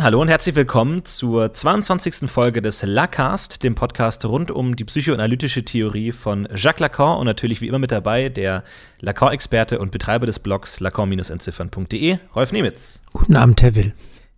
Hallo und herzlich willkommen zur 22. Folge des Lacast, dem Podcast rund um die psychoanalytische Theorie von Jacques Lacan und natürlich wie immer mit dabei der Lacan-Experte und Betreiber des Blogs lacan-entziffern.de, Rolf Nemitz. Guten Abend, Herr Will.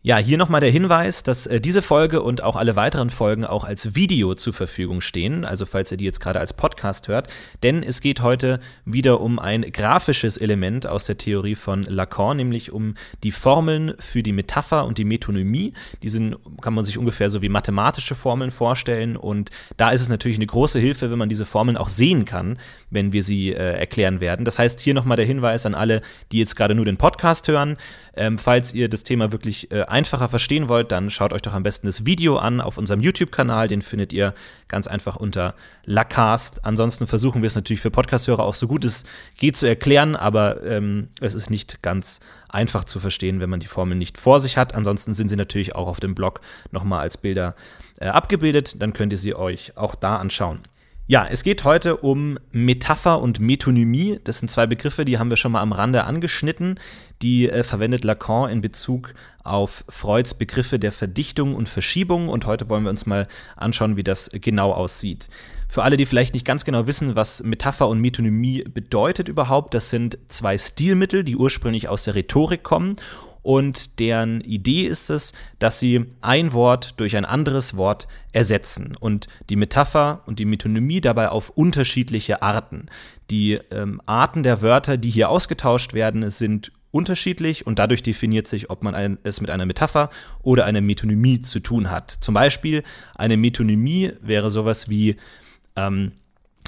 Ja, hier nochmal der Hinweis, dass äh, diese Folge und auch alle weiteren Folgen auch als Video zur Verfügung stehen, also falls ihr die jetzt gerade als Podcast hört, denn es geht heute wieder um ein grafisches Element aus der Theorie von Lacan, nämlich um die Formeln für die Metapher und die Metonymie. Die sind, kann man sich ungefähr so wie mathematische Formeln vorstellen und da ist es natürlich eine große Hilfe, wenn man diese Formeln auch sehen kann, wenn wir sie äh, erklären werden. Das heißt, hier nochmal der Hinweis an alle, die jetzt gerade nur den Podcast hören, ähm, falls ihr das Thema wirklich äh, einfacher verstehen wollt, dann schaut euch doch am besten das Video an auf unserem YouTube-Kanal. Den findet ihr ganz einfach unter Lacast. Ansonsten versuchen wir es natürlich für Podcast-Hörer auch so gut es geht zu erklären, aber ähm, es ist nicht ganz einfach zu verstehen, wenn man die Formel nicht vor sich hat. Ansonsten sind sie natürlich auch auf dem Blog nochmal als Bilder äh, abgebildet. Dann könnt ihr sie euch auch da anschauen. Ja, es geht heute um Metapher und Metonymie. Das sind zwei Begriffe, die haben wir schon mal am Rande angeschnitten. Die äh, verwendet Lacan in Bezug auf Freuds Begriffe der Verdichtung und Verschiebung. Und heute wollen wir uns mal anschauen, wie das genau aussieht. Für alle, die vielleicht nicht ganz genau wissen, was Metapher und Metonymie bedeutet überhaupt, das sind zwei Stilmittel, die ursprünglich aus der Rhetorik kommen und deren Idee ist es, dass sie ein Wort durch ein anderes Wort ersetzen und die Metapher und die Metonymie dabei auf unterschiedliche Arten. Die ähm, Arten der Wörter, die hier ausgetauscht werden, sind unterschiedlich und dadurch definiert sich, ob man ein, es mit einer Metapher oder einer Metonymie zu tun hat. Zum Beispiel eine Metonymie wäre sowas wie ähm,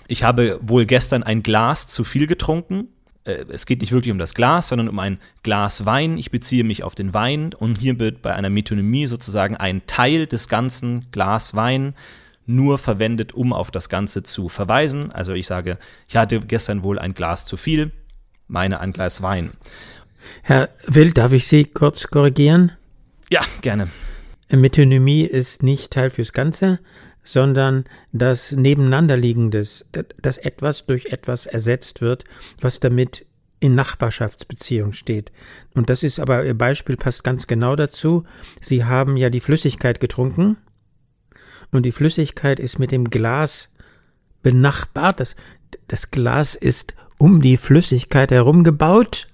ich habe wohl gestern ein Glas zu viel getrunken äh, es geht nicht wirklich um das Glas, sondern um ein Glas Wein. Ich beziehe mich auf den Wein und hier wird bei einer Metonymie sozusagen ein Teil des ganzen Glas Wein nur verwendet, um auf das Ganze zu verweisen. Also ich sage, ich hatte gestern wohl ein Glas zu viel, meine ein Glas Wein. Herr Will, darf ich Sie kurz korrigieren? Ja, gerne. Metonymie ist nicht Teil fürs Ganze, sondern das Nebeneinanderliegendes, dass etwas durch etwas ersetzt wird, was damit in Nachbarschaftsbeziehung steht. Und das ist aber, Ihr Beispiel passt ganz genau dazu. Sie haben ja die Flüssigkeit getrunken und die Flüssigkeit ist mit dem Glas benachbart. Das, das Glas ist um die Flüssigkeit herum gebaut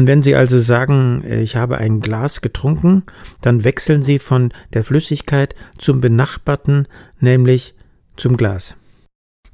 und wenn Sie also sagen, äh, ich habe ein Glas getrunken, dann wechseln Sie von der Flüssigkeit zum benachbarten, nämlich zum Glas.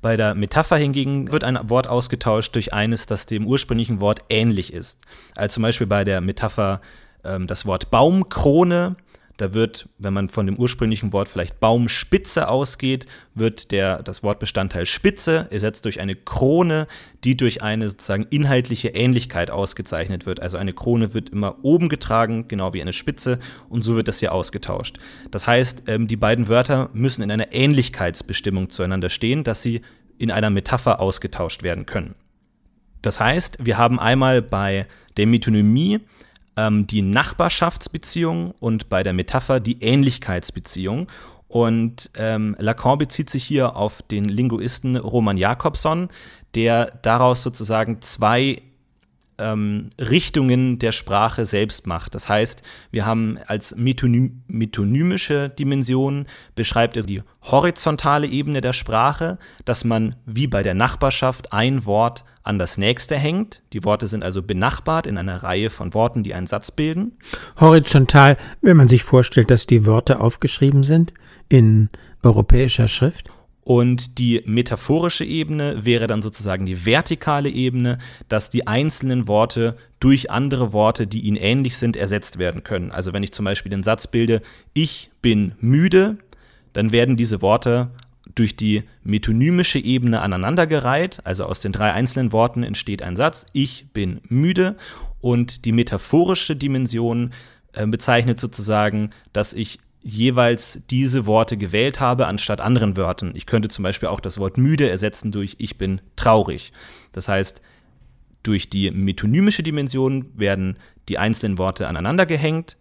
Bei der Metapher hingegen wird ein Wort ausgetauscht durch eines, das dem ursprünglichen Wort ähnlich ist. Also zum Beispiel bei der Metapher ähm, das Wort Baumkrone da wird, wenn man von dem ursprünglichen Wort vielleicht Baumspitze ausgeht, wird der, das Wortbestandteil Spitze ersetzt durch eine Krone, die durch eine sozusagen inhaltliche Ähnlichkeit ausgezeichnet wird. Also eine Krone wird immer oben getragen, genau wie eine Spitze, und so wird das hier ausgetauscht. Das heißt, ähm, die beiden Wörter müssen in einer Ähnlichkeitsbestimmung zueinander stehen, dass sie in einer Metapher ausgetauscht werden können. Das heißt, wir haben einmal bei der Metonymie ähm, die Nachbarschaftsbeziehung und bei der Metapher die Ähnlichkeitsbeziehung. Und ähm, Lacan bezieht sich hier auf den Linguisten Roman Jakobson, der daraus sozusagen zwei ähm, Richtungen der Sprache selbst macht. Das heißt, wir haben als metonym metonymische Dimension beschreibt er die horizontale Ebene der Sprache, dass man wie bei der Nachbarschaft ein Wort an das nächste hängt. Die Worte sind also benachbart in einer Reihe von Worten, die einen Satz bilden. Horizontal, wenn man sich vorstellt, dass die Worte aufgeschrieben sind in europäischer Schrift. Und die metaphorische Ebene wäre dann sozusagen die vertikale Ebene, dass die einzelnen Worte durch andere Worte, die ihnen ähnlich sind, ersetzt werden können. Also wenn ich zum Beispiel den Satz bilde, ich bin müde, dann werden diese Worte durch die metonymische Ebene aneinandergereiht. Also aus den drei einzelnen Worten entsteht ein Satz, ich bin müde. Und die metaphorische Dimension äh, bezeichnet sozusagen, dass ich jeweils diese Worte gewählt habe anstatt anderen Wörtern. Ich könnte zum Beispiel auch das Wort müde ersetzen durch ich bin traurig. Das heißt, durch die metonymische Dimension werden die einzelnen Worte aneinander gehängt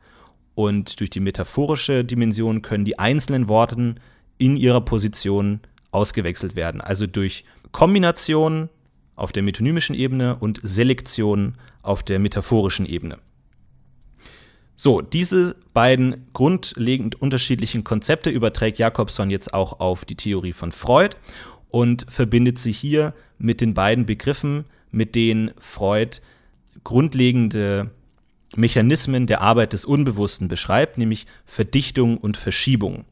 und durch die metaphorische Dimension können die einzelnen Worte in ihrer Position ausgewechselt werden. Also durch Kombination auf der metonymischen Ebene und Selektion auf der metaphorischen Ebene. So, diese beiden grundlegend unterschiedlichen Konzepte überträgt Jakobson jetzt auch auf die Theorie von Freud und verbindet sie hier mit den beiden Begriffen, mit denen Freud grundlegende Mechanismen der Arbeit des Unbewussten beschreibt, nämlich Verdichtung und Verschiebung.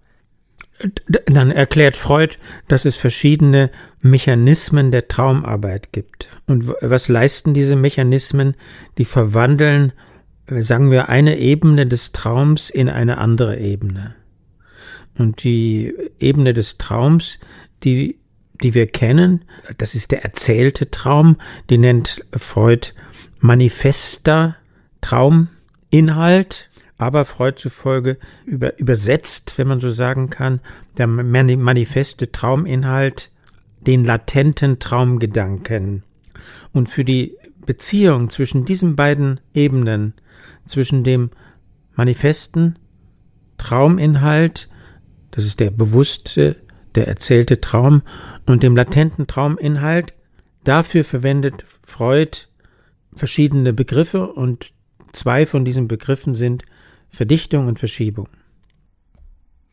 Dann erklärt Freud, dass es verschiedene Mechanismen der Traumarbeit gibt. Und was leisten diese Mechanismen? Die verwandeln, sagen wir, eine Ebene des Traums in eine andere Ebene. Und die Ebene des Traums, die, die wir kennen, das ist der erzählte Traum, die nennt Freud manifester Trauminhalt aber Freud zufolge über, übersetzt, wenn man so sagen kann, der manifeste Trauminhalt den latenten Traumgedanken. Und für die Beziehung zwischen diesen beiden Ebenen, zwischen dem manifesten Trauminhalt, das ist der bewusste, der erzählte Traum, und dem latenten Trauminhalt, dafür verwendet Freud verschiedene Begriffe und zwei von diesen Begriffen sind Verdichtung und Verschiebung.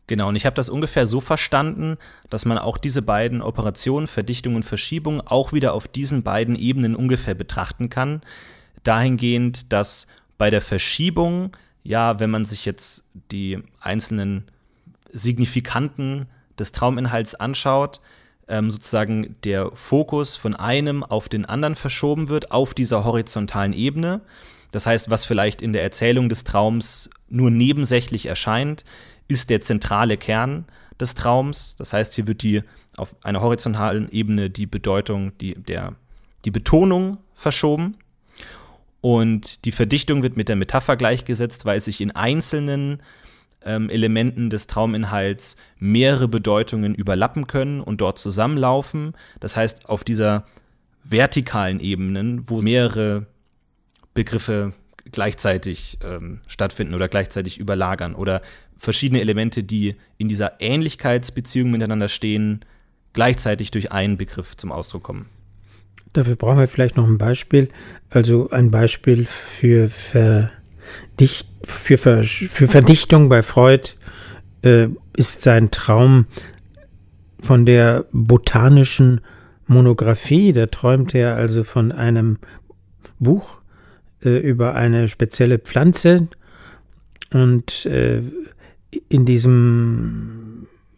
Genau, und ich habe das ungefähr so verstanden, dass man auch diese beiden Operationen, Verdichtung und Verschiebung, auch wieder auf diesen beiden Ebenen ungefähr betrachten kann. Dahingehend, dass bei der Verschiebung, ja, wenn man sich jetzt die einzelnen Signifikanten des Trauminhalts anschaut, ähm, sozusagen der Fokus von einem auf den anderen verschoben wird, auf dieser horizontalen Ebene. Das heißt, was vielleicht in der Erzählung des Traums nur nebensächlich erscheint, ist der zentrale Kern des Traums. Das heißt, hier wird die auf einer horizontalen Ebene die Bedeutung, die, der, die Betonung verschoben. Und die Verdichtung wird mit der Metapher gleichgesetzt, weil sich in einzelnen ähm, Elementen des Trauminhalts mehrere Bedeutungen überlappen können und dort zusammenlaufen. Das heißt, auf dieser vertikalen Ebene, wo mehrere Begriffe gleichzeitig ähm, stattfinden oder gleichzeitig überlagern oder verschiedene Elemente, die in dieser Ähnlichkeitsbeziehung miteinander stehen, gleichzeitig durch einen Begriff zum Ausdruck kommen. Dafür brauchen wir vielleicht noch ein Beispiel. Also ein Beispiel für, Verdicht, für, Ver, für Verdichtung bei Freud äh, ist sein Traum von der botanischen Monographie. Da träumt er also von einem Buch äh, über eine spezielle Pflanze und äh, in diesem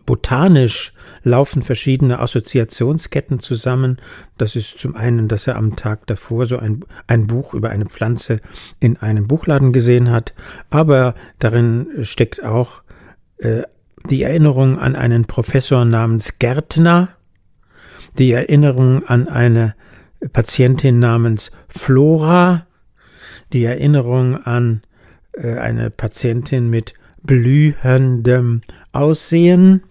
botanisch laufen verschiedene Assoziationsketten zusammen. Das ist zum einen, dass er am Tag davor so ein, ein Buch über eine Pflanze in einem Buchladen gesehen hat, aber darin steckt auch äh, die Erinnerung an einen Professor namens Gärtner, die Erinnerung an eine Patientin namens Flora, die Erinnerung an äh, eine Patientin mit blühendem Aussehen.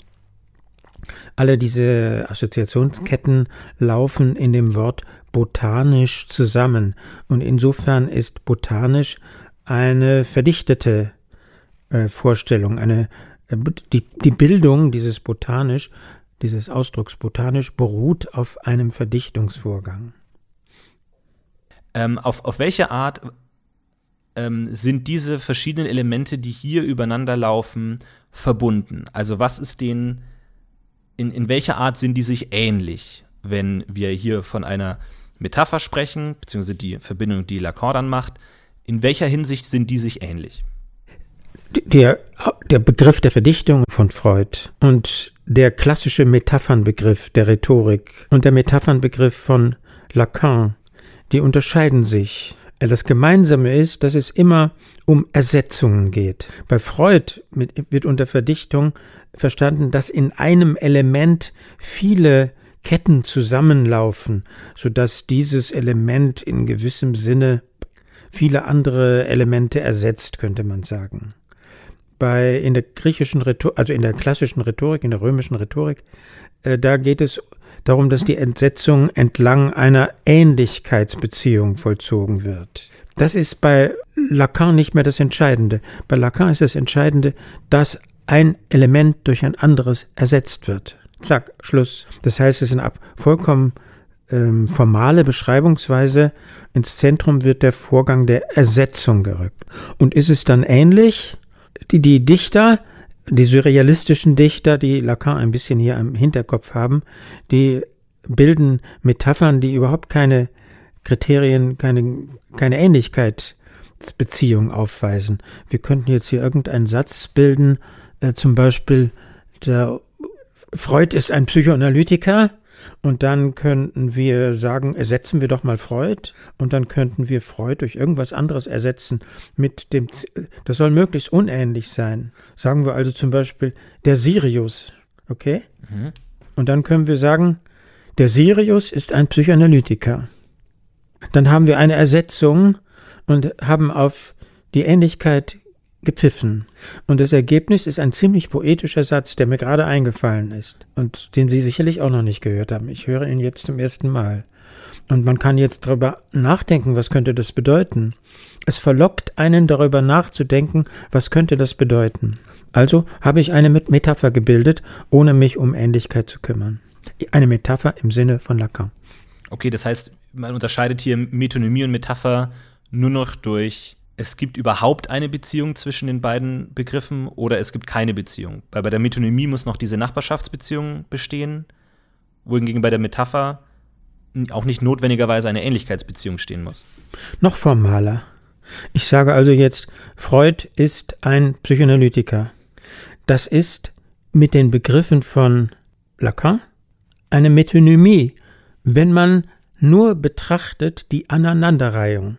Alle diese Assoziationsketten laufen in dem Wort botanisch zusammen und insofern ist botanisch eine verdichtete äh, Vorstellung, eine äh, die, die Bildung dieses botanisch, dieses Ausdrucks botanisch beruht auf einem Verdichtungsvorgang. Ähm, auf, auf welche Art ähm, sind diese verschiedenen Elemente, die hier übereinander laufen, verbunden? Also was ist denen, in, in welcher Art sind die sich ähnlich, wenn wir hier von einer Metapher sprechen, beziehungsweise die Verbindung, die Lacan dann macht, in welcher Hinsicht sind die sich ähnlich? Der, der Begriff der Verdichtung von Freud und der klassische Metaphernbegriff der Rhetorik und der Metaphernbegriff von Lacan, die unterscheiden sich das Gemeinsame ist, dass es immer um Ersetzungen geht. Bei Freud wird unter Verdichtung verstanden, dass in einem Element viele Ketten zusammenlaufen, sodass dieses Element in gewissem Sinne viele andere Elemente ersetzt, könnte man sagen. Bei in der griechischen Rhetorik, also in der klassischen Rhetorik, in der römischen Rhetorik, äh, da geht es darum, dass die Entsetzung entlang einer Ähnlichkeitsbeziehung vollzogen wird. Das ist bei Lacan nicht mehr das Entscheidende. Bei Lacan ist das Entscheidende, dass ein Element durch ein anderes ersetzt wird. Zack, Schluss. Das heißt, es sind ab vollkommen ähm, formale Beschreibungsweise ins Zentrum wird der Vorgang der Ersetzung gerückt. Und ist es dann ähnlich? Die, die Dichter, die surrealistischen Dichter, die Lacan ein bisschen hier im Hinterkopf haben, die bilden Metaphern, die überhaupt keine Kriterien, keine, keine Ähnlichkeitsbeziehung aufweisen. Wir könnten jetzt hier irgendeinen Satz bilden, äh, zum Beispiel, der Freud ist ein Psychoanalytiker, und dann könnten wir sagen, ersetzen wir doch mal Freud. Und dann könnten wir Freud durch irgendwas anderes ersetzen mit dem, Z das soll möglichst unähnlich sein. Sagen wir also zum Beispiel der Sirius. Okay? Mhm. Und dann können wir sagen, der Sirius ist ein Psychoanalytiker. Dann haben wir eine Ersetzung und haben auf die Ähnlichkeit gepfiffen. Und das Ergebnis ist ein ziemlich poetischer Satz, der mir gerade eingefallen ist und den Sie sicherlich auch noch nicht gehört haben. Ich höre ihn jetzt zum ersten Mal. Und man kann jetzt darüber nachdenken, was könnte das bedeuten. Es verlockt einen darüber nachzudenken, was könnte das bedeuten. Also habe ich eine Metapher gebildet, ohne mich um Ähnlichkeit zu kümmern. Eine Metapher im Sinne von Lacan. Okay, das heißt, man unterscheidet hier Metonymie und Metapher nur noch durch es gibt überhaupt eine Beziehung zwischen den beiden Begriffen oder es gibt keine Beziehung. Weil bei der Metonymie muss noch diese Nachbarschaftsbeziehung bestehen, wohingegen bei der Metapher auch nicht notwendigerweise eine Ähnlichkeitsbeziehung stehen muss. Noch formaler. Ich sage also jetzt, Freud ist ein Psychoanalytiker. Das ist mit den Begriffen von Lacan eine Metonymie, wenn man nur betrachtet die Aneinanderreihung.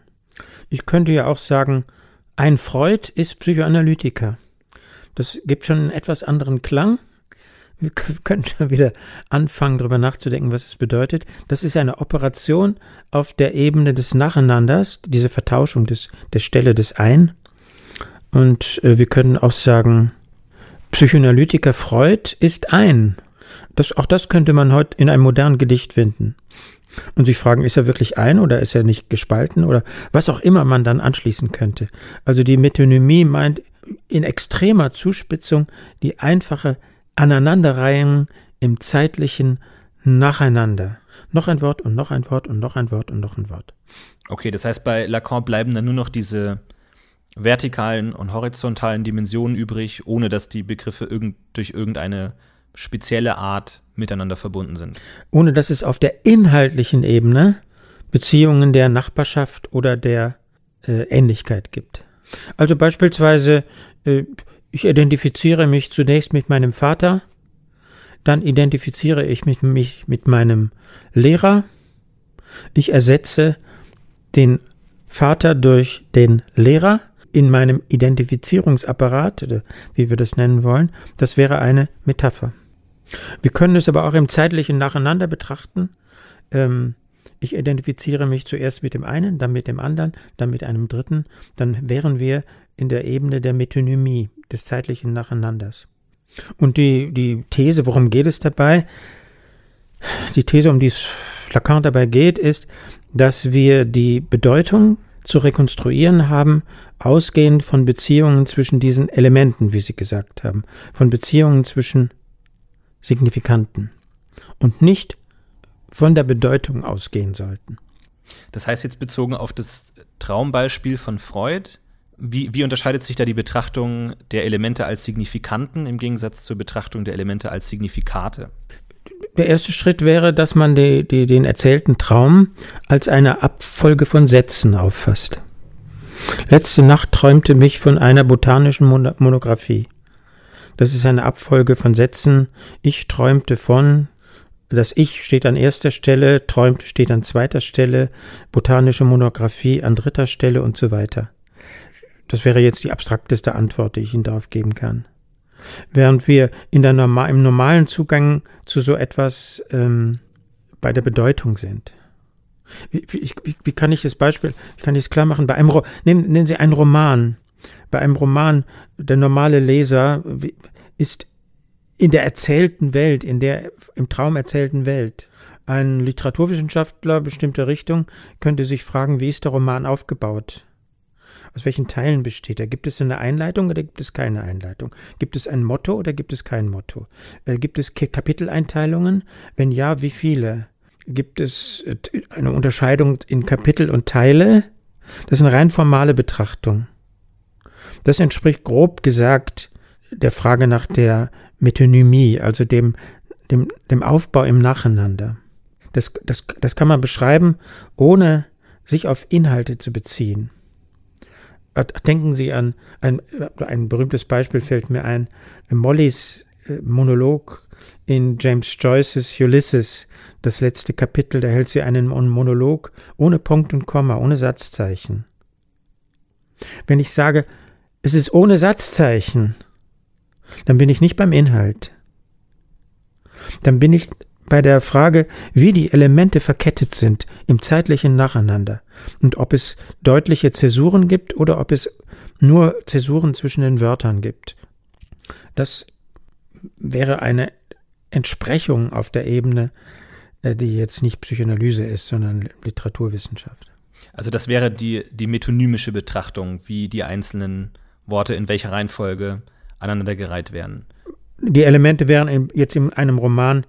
Ich könnte ja auch sagen, ein Freud ist Psychoanalytiker. Das gibt schon einen etwas anderen Klang. Wir können schon wieder anfangen, darüber nachzudenken, was es bedeutet. Das ist eine Operation auf der Ebene des Nacheinanders, diese Vertauschung des, der Stelle des Ein. Und äh, wir können auch sagen, Psychoanalytiker Freud ist ein. Das, auch das könnte man heute in einem modernen Gedicht finden und sich fragen, ist er wirklich ein oder ist er nicht gespalten oder was auch immer man dann anschließen könnte. Also die Metonymie meint in extremer Zuspitzung die einfache Aneinanderreihung im zeitlichen Nacheinander. Noch ein Wort und noch ein Wort und noch ein Wort und noch ein Wort. Okay, das heißt, bei Lacan bleiben dann nur noch diese vertikalen und horizontalen Dimensionen übrig, ohne dass die Begriffe irgend, durch irgendeine spezielle Art miteinander verbunden sind. Ohne dass es auf der inhaltlichen Ebene Beziehungen der Nachbarschaft oder der äh, Ähnlichkeit gibt. Also beispielsweise, äh, ich identifiziere mich zunächst mit meinem Vater, dann identifiziere ich mich, mich mit meinem Lehrer, ich ersetze den Vater durch den Lehrer in meinem Identifizierungsapparat, wie wir das nennen wollen, das wäre eine Metapher. Wir können es aber auch im zeitlichen Nacheinander betrachten. Ähm, ich identifiziere mich zuerst mit dem einen, dann mit dem anderen, dann mit einem dritten. Dann wären wir in der Ebene der Metonymie, des zeitlichen Nacheinanders. Und die, die These, worum geht es dabei? Die These, um die es Lacan dabei geht, ist, dass wir die Bedeutung zu rekonstruieren haben, ausgehend von Beziehungen zwischen diesen Elementen, wie Sie gesagt haben, von Beziehungen zwischen Signifikanten und nicht von der Bedeutung ausgehen sollten. Das heißt jetzt bezogen auf das Traumbeispiel von Freud, wie, wie, unterscheidet sich da die Betrachtung der Elemente als Signifikanten im Gegensatz zur Betrachtung der Elemente als Signifikate? Der erste Schritt wäre, dass man die, die, den erzählten Traum als eine Abfolge von Sätzen auffasst. Letzte Nacht träumte mich von einer botanischen Monographie. Das ist eine Abfolge von Sätzen. Ich träumte von, das Ich steht an erster Stelle, träumt steht an zweiter Stelle, botanische Monographie an dritter Stelle und so weiter. Das wäre jetzt die abstrakteste Antwort, die ich Ihnen darauf geben kann. Während wir in der normal, im normalen Zugang zu so etwas ähm, bei der Bedeutung sind. Wie, wie, wie, kann ich das Beispiel, wie kann ich es klar machen? Bei einem, nehmen, nehmen Sie einen Roman bei einem Roman, der normale Leser ist in der erzählten Welt, in der im Traum erzählten Welt. Ein Literaturwissenschaftler bestimmter Richtung könnte sich fragen, wie ist der Roman aufgebaut? Aus welchen Teilen besteht er? Gibt es eine Einleitung oder gibt es keine Einleitung? Gibt es ein Motto oder gibt es kein Motto? Äh, gibt es Kapiteleinteilungen? Wenn ja, wie viele? gibt es eine Unterscheidung in Kapitel und Teile. Das ist eine rein formale Betrachtung. Das entspricht grob gesagt der Frage nach der Metonymie, also dem, dem, dem Aufbau im Nacheinander. Das, das, das kann man beschreiben, ohne sich auf Inhalte zu beziehen. Denken Sie an ein, ein berühmtes Beispiel fällt mir ein, Mollys äh, Monolog in James Joyces Ulysses, das letzte Kapitel, da hält sie einen Monolog ohne Punkt und Komma, ohne Satzzeichen. Wenn ich sage, es ist ohne Satzzeichen, dann bin ich nicht beim Inhalt. Dann bin ich bei der Frage, wie die Elemente verkettet sind im zeitlichen Nacheinander und ob es deutliche Zäsuren gibt oder ob es nur Zäsuren zwischen den Wörtern gibt. Das wäre eine Entsprechung auf der Ebene, äh, die jetzt nicht Psychoanalyse ist, sondern Literaturwissenschaft. Also das wäre die, die metonymische Betrachtung, wie die einzelnen Worte in welcher Reihenfolge aneinandergereiht werden. Die Elemente wären jetzt in einem Roman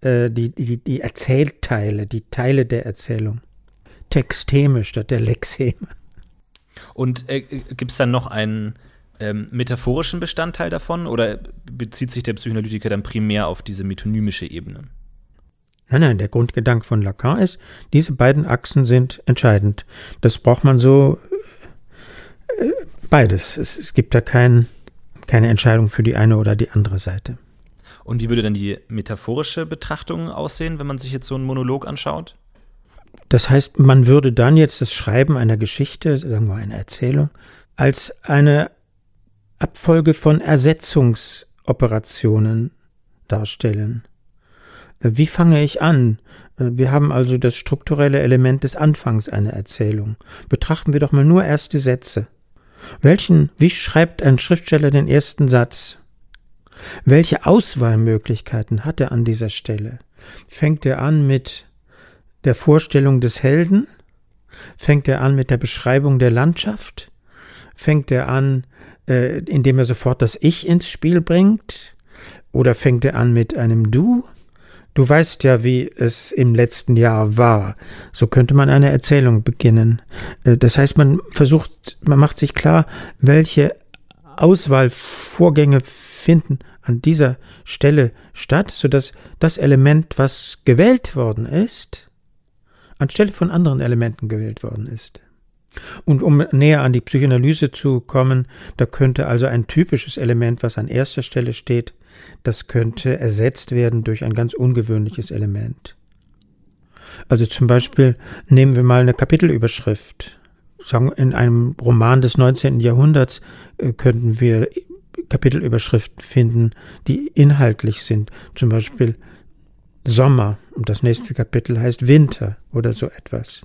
äh, die, die, die Erzählteile, die Teile der Erzählung. Texteme statt der Lexeme. Und äh, gibt es dann noch einen ähm, metaphorischen Bestandteil davon oder bezieht sich der Psychoanalytiker dann primär auf diese metonymische Ebene? Nein, nein, der Grundgedanke von Lacan ist, diese beiden Achsen sind entscheidend. Das braucht man so äh, beides. Es, es gibt da kein, keine Entscheidung für die eine oder die andere Seite. Und wie würde dann die metaphorische Betrachtung aussehen, wenn man sich jetzt so einen Monolog anschaut? Das heißt, man würde dann jetzt das Schreiben einer Geschichte, sagen wir eine Erzählung, als eine Abfolge von Ersetzungsoperationen darstellen. Wie fange ich an? Wir haben also das strukturelle Element des Anfangs einer Erzählung. Betrachten wir doch mal nur erste Sätze. Welchen, wie schreibt ein Schriftsteller den ersten Satz? Welche Auswahlmöglichkeiten hat er an dieser Stelle? Fängt er an mit der Vorstellung des Helden? Fängt er an mit der Beschreibung der Landschaft? Fängt er an äh, indem er sofort das Ich ins Spiel bringt? Oder fängt er an mit einem Du? Du weißt ja, wie es im letzten Jahr war. So könnte man eine Erzählung beginnen. Äh, das heißt, man versucht, man macht sich klar, welche Auswahlvorgänge finden an dieser Stelle statt, sodass das Element, was gewählt worden ist, anstelle von anderen Elementen gewählt worden ist. Und um näher an die Psychoanalyse zu kommen, da könnte also ein typisches Element, was an erster Stelle steht, das könnte ersetzt werden durch ein ganz ungewöhnliches Element. Also zum Beispiel nehmen wir mal eine Kapitelüberschrift. In einem Roman des 19. Jahrhunderts äh, könnten wir Kapitelüberschriften finden, die inhaltlich sind. Zum Beispiel Sommer und das nächste Kapitel heißt Winter oder so etwas.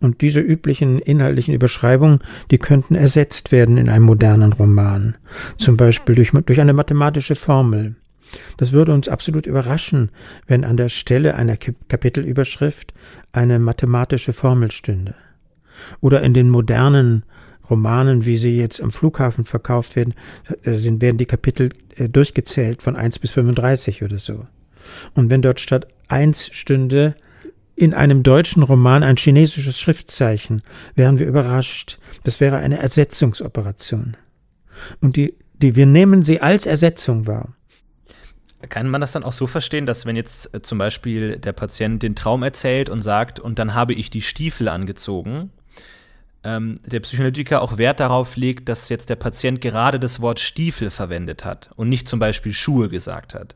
Und diese üblichen inhaltlichen Überschreibungen, die könnten ersetzt werden in einem modernen Roman. Zum Beispiel durch, durch eine mathematische Formel. Das würde uns absolut überraschen, wenn an der Stelle einer Kapitelüberschrift eine mathematische Formel stünde. Oder in den modernen Romanen, wie sie jetzt am Flughafen verkauft werden, äh, sind, werden die Kapitel äh, durchgezählt von 1 bis 35 oder so. Und wenn dort statt 1 stünde in einem deutschen Roman ein chinesisches Schriftzeichen, wären wir überrascht. Das wäre eine Ersetzungsoperation. Und die, die, wir nehmen sie als Ersetzung wahr. Kann man das dann auch so verstehen, dass wenn jetzt äh, zum Beispiel der Patient den Traum erzählt und sagt, und dann habe ich die Stiefel angezogen, ähm, der Psychoanalytiker auch Wert darauf legt, dass jetzt der Patient gerade das Wort Stiefel verwendet hat und nicht zum Beispiel Schuhe gesagt hat.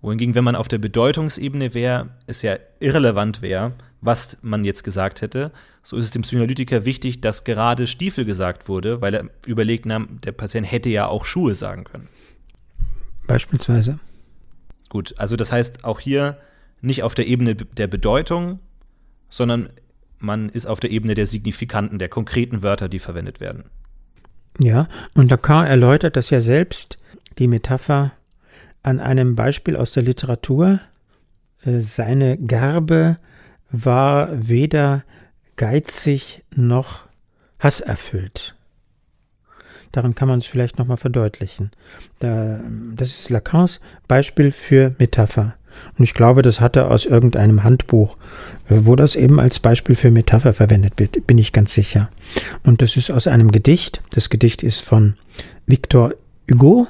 Wohingegen, wenn man auf der Bedeutungsebene wäre, es ja irrelevant wäre, was man jetzt gesagt hätte. So ist es dem Psychoanalytiker wichtig, dass gerade Stiefel gesagt wurde, weil er überlegt, na, der Patient hätte ja auch Schuhe sagen können. Beispielsweise. Gut, also das heißt auch hier nicht auf der Ebene der Bedeutung, sondern man ist auf der Ebene der Signifikanten, der konkreten Wörter, die verwendet werden. Ja, und Lacan erläutert das ja selbst, die Metapher an einem Beispiel aus der Literatur. Äh, seine Garbe war weder geizig noch hasserfüllt. Daran kann man es vielleicht nochmal verdeutlichen. das ist Lacans Beispiel für Metapher. Und ich glaube, das hat er aus irgendeinem Handbuch, äh, wo das eben als Beispiel für Metapher verwendet wird, bin ich ganz sicher. Und das ist aus einem Gedicht. Das Gedicht ist von Victor Hugo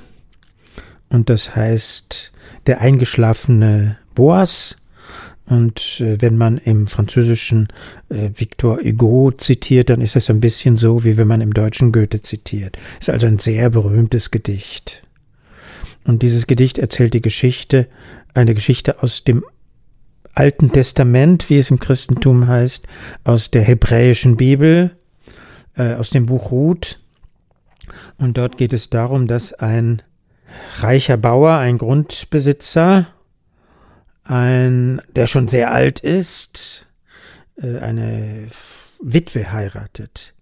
und das heißt Der eingeschlafene Boas. Und äh, wenn man im Französischen äh, Victor Hugo zitiert, dann ist das ein bisschen so, wie wenn man im Deutschen Goethe zitiert. Ist also ein sehr berühmtes Gedicht. Und dieses Gedicht erzählt die Geschichte, eine Geschichte aus dem Alten Testament, wie es im Christentum heißt, aus der hebräischen Bibel, äh, aus dem Buch Ruth. Und dort geht es darum, dass ein reicher Bauer, ein Grundbesitzer, ein, der schon sehr alt ist, äh, eine Witwe heiratet.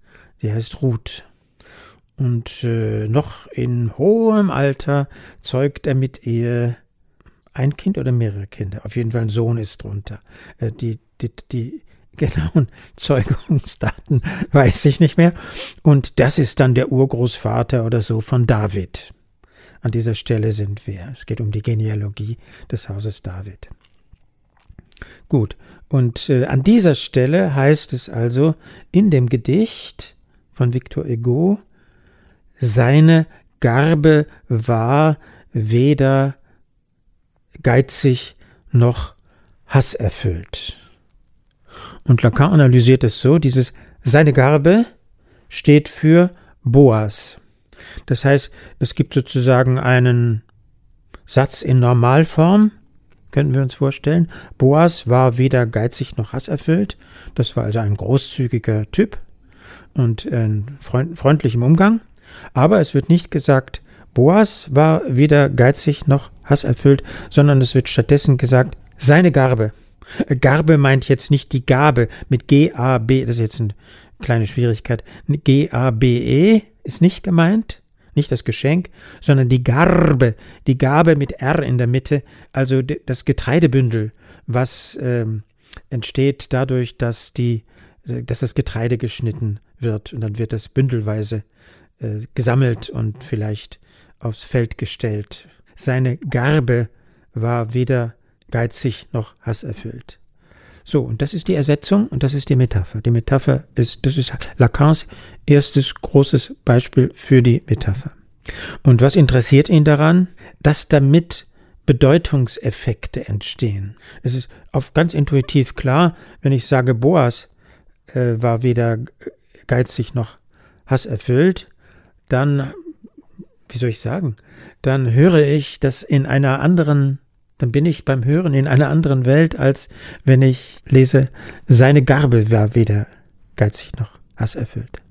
Die heißt Ruth. Und äh, noch in hohem Alter zeugt er mit ihr ein Kind oder mehrere Kinder. Auf jeden Fall ein Sohn ist drunter. Äh, die, die, die genauen Zeugungsdaten weiß ich nicht mehr. Und das ist dann der Urgroßvater oder so von David. An dieser Stelle sind wir. Es geht um die Genealogie des Hauses David. Gut, und äh, an dieser Stelle heißt es also in dem Gedicht von Victor Hugo, seine Garbe war weder geizig noch hasserfüllt. Und Lacan analysiert es so, dieses seine Garbe steht für Boas. Das heißt, es gibt sozusagen einen Satz in Normalform, könnten wir uns vorstellen. Boas war weder geizig noch hasserfüllt. Das war also ein großzügiger Typ und in freundlichem Umgang. Aber es wird nicht gesagt, Boas war weder geizig noch hasserfüllt, sondern es wird stattdessen gesagt, seine Garbe. Garbe meint jetzt nicht die Gabe mit G-A-B, das ist jetzt eine kleine Schwierigkeit. G-A-B-E ist nicht gemeint, nicht das Geschenk, sondern die Garbe, die Gabe mit R in der Mitte, also das Getreidebündel, was ähm, entsteht dadurch, dass die, dass das Getreide geschnitten wird und dann wird das bündelweise äh, gesammelt und vielleicht aufs Feld gestellt. Seine Garbe war weder geizig noch hasserfüllt. So, und das ist die Ersetzung und das ist die Metapher. Die Metapher ist, das ist Lacans erstes großes Beispiel für die Metapher. Und was interessiert ihn daran? Dass damit Bedeutungseffekte entstehen. Es ist auf ganz intuitiv klar, wenn ich sage, Boas äh, war weder geizig noch hasserfüllt, dann, wie soll ich sagen, dann höre ich das in einer anderen dann bin ich beim Hören in einer anderen Welt, als wenn ich lese, seine Garbe war weder geizig noch hasserfüllt.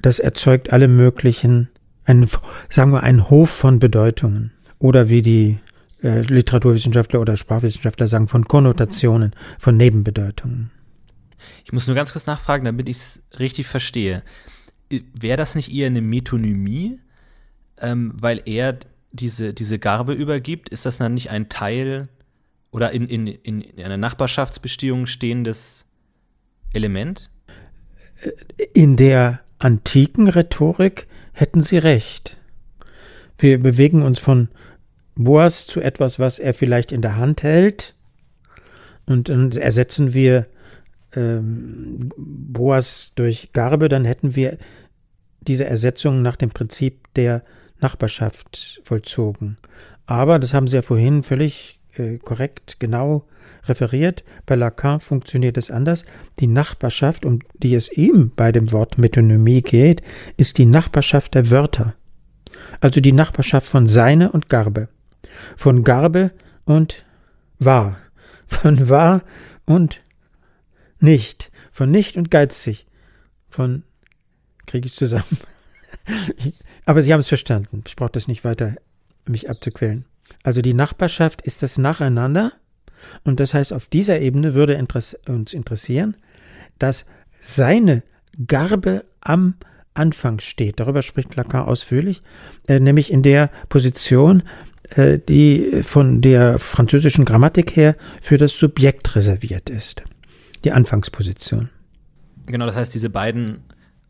Das erzeugt alle möglichen, einen, sagen wir, einen Hof von Bedeutungen. Oder wie die äh, Literaturwissenschaftler oder Sprachwissenschaftler sagen, von Konnotationen, von Nebenbedeutungen. Ich muss nur ganz kurz nachfragen, damit ich es richtig verstehe. Wäre das nicht eher eine Metonymie? Ähm, weil er diese, diese Garbe übergibt, ist das dann nicht ein Teil oder in, in, in einer Nachbarschaftsbestimmung stehendes Element? In der antiken Rhetorik hätten Sie recht. Wir bewegen uns von Boas zu etwas, was er vielleicht in der Hand hält, und dann ersetzen wir ähm, Boas durch Garbe, dann hätten wir diese Ersetzung nach dem Prinzip der Nachbarschaft vollzogen. Aber, das haben Sie ja vorhin völlig äh, korrekt, genau referiert, bei Lacan funktioniert es anders. Die Nachbarschaft, um die es ihm bei dem Wort Metonymie geht, ist die Nachbarschaft der Wörter. Also die Nachbarschaft von Seine und Garbe. Von Garbe und wahr. Von wahr und nicht. Von nicht und geizig. Von kriege ich zusammen. Aber Sie haben es verstanden. Ich brauche das nicht weiter, mich abzuquälen. Also die Nachbarschaft ist das Nacheinander. Und das heißt, auf dieser Ebene würde uns interessieren, dass seine Garbe am Anfang steht. Darüber spricht Lacan ausführlich, äh, nämlich in der Position, äh, die von der französischen Grammatik her für das Subjekt reserviert ist. Die Anfangsposition. Genau, das heißt, diese beiden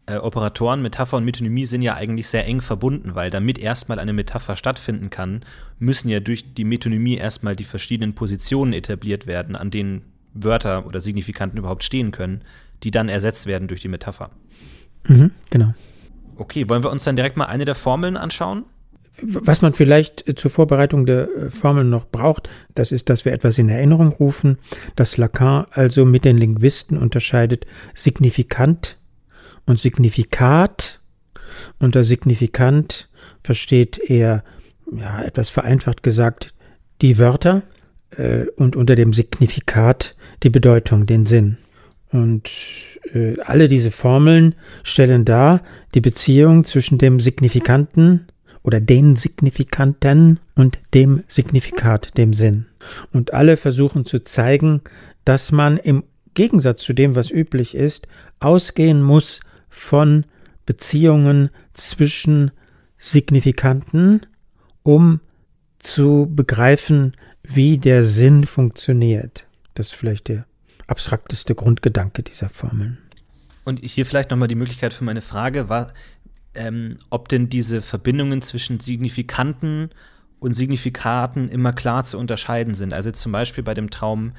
äh, Operatoren, Metapher und Metonymie sind ja eigentlich sehr eng verbunden, weil damit erstmal eine Metapher stattfinden kann, müssen ja durch die Metonymie erstmal die verschiedenen Positionen etabliert werden, an denen Wörter oder Signifikanten überhaupt stehen können, die dann ersetzt werden durch die Metapher. Mhm, genau. Okay, wollen wir uns dann direkt mal eine der Formeln anschauen? Was man vielleicht äh, zur Vorbereitung der äh, Formeln noch braucht, das ist, dass wir etwas in Erinnerung rufen, dass Lacan also mit den Linguisten unterscheidet signifikant und Signifikat. Unter Signifikant versteht er, ja, etwas vereinfacht gesagt, die Wörter äh, und unter dem Signifikat die Bedeutung, den Sinn. Und äh, alle diese Formeln stellen dar die Beziehung zwischen dem Signifikanten oder den Signifikanten und dem Signifikat, dem Sinn. Und alle versuchen zu zeigen, dass man im Gegensatz zu dem, was üblich ist, ausgehen muss von Beziehungen zwischen Signifikanten, um zu begreifen, wie der Sinn funktioniert. Das ist vielleicht der abstrakteste Grundgedanke dieser Formeln. Und hier vielleicht nochmal die Möglichkeit für meine Frage, war, ähm, ob denn diese Verbindungen zwischen Signifikanten und Signifikaten immer klar zu unterscheiden sind. Also zum Beispiel bei dem Traum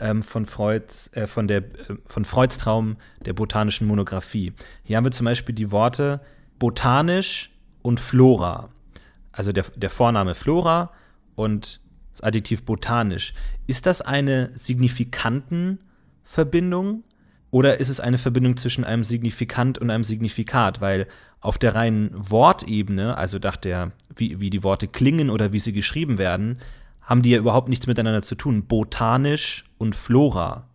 ähm, von, Freuds, äh, von, der, äh, von Freuds Traum der botanischen Monographie. Hier haben wir zum Beispiel die Worte botanisch und Flora. Also der, der Vorname Flora und das Adjektiv botanisch. Ist das eine Signifikantenverbindung oder ist es eine Verbindung zwischen einem Signifikant und einem Signifikat? Weil auf der reinen Wortebene, also nach der, wie, wie die Worte klingen oder wie sie geschrieben werden, haben die ja überhaupt nichts miteinander zu tun. Botanisch und Flora.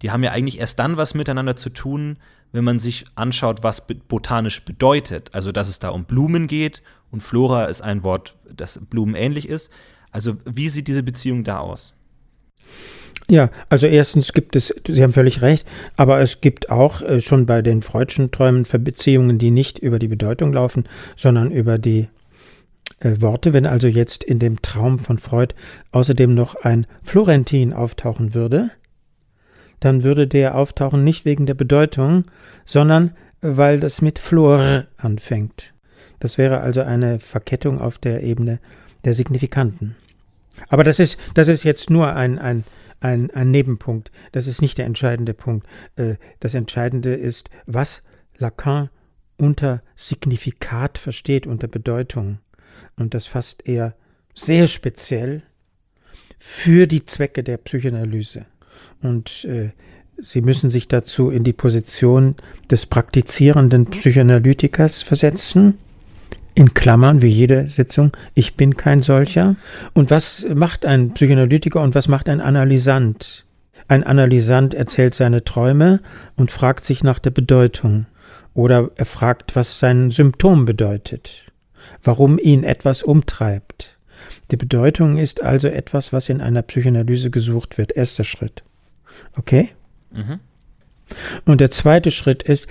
Die haben ja eigentlich erst dann was miteinander zu tun, wenn man sich anschaut, was botanisch bedeutet. Also, dass es da um Blumen geht und Flora ist ein Wort, das blumenähnlich ist. Also, wie sieht diese Beziehung da aus? Ja, also erstens gibt es, Sie haben völlig recht, aber es gibt auch äh, schon bei den Freudschen Träumen Beziehungen, die nicht über die Bedeutung laufen, sondern über die äh, Worte, wenn also jetzt in dem Traum von Freud außerdem noch ein Florentin auftauchen würde, dann würde der auftauchen nicht wegen der Bedeutung, sondern weil das mit Flor anfängt. Das wäre also eine Verkettung auf der Ebene der Signifikanten. Aber das ist, das ist jetzt nur ein, ein, ein, ein Nebenpunkt. Das ist nicht der entscheidende Punkt. Äh, das Entscheidende ist, was Lacan unter Signifikat versteht, unter Bedeutung und das fasst er sehr speziell für die Zwecke der Psychoanalyse. Und äh, Sie müssen sich dazu in die Position des praktizierenden Psychoanalytikers versetzen. In Klammern, wie jede Sitzung, ich bin kein solcher. Und was macht ein Psychoanalytiker und was macht ein Analysant? Ein Analysant erzählt seine Träume und fragt sich nach der Bedeutung. Oder er fragt, was sein Symptom bedeutet warum ihn etwas umtreibt. Die Bedeutung ist also etwas, was in einer Psychoanalyse gesucht wird. Erster Schritt. Okay? Mhm. Und der zweite Schritt ist,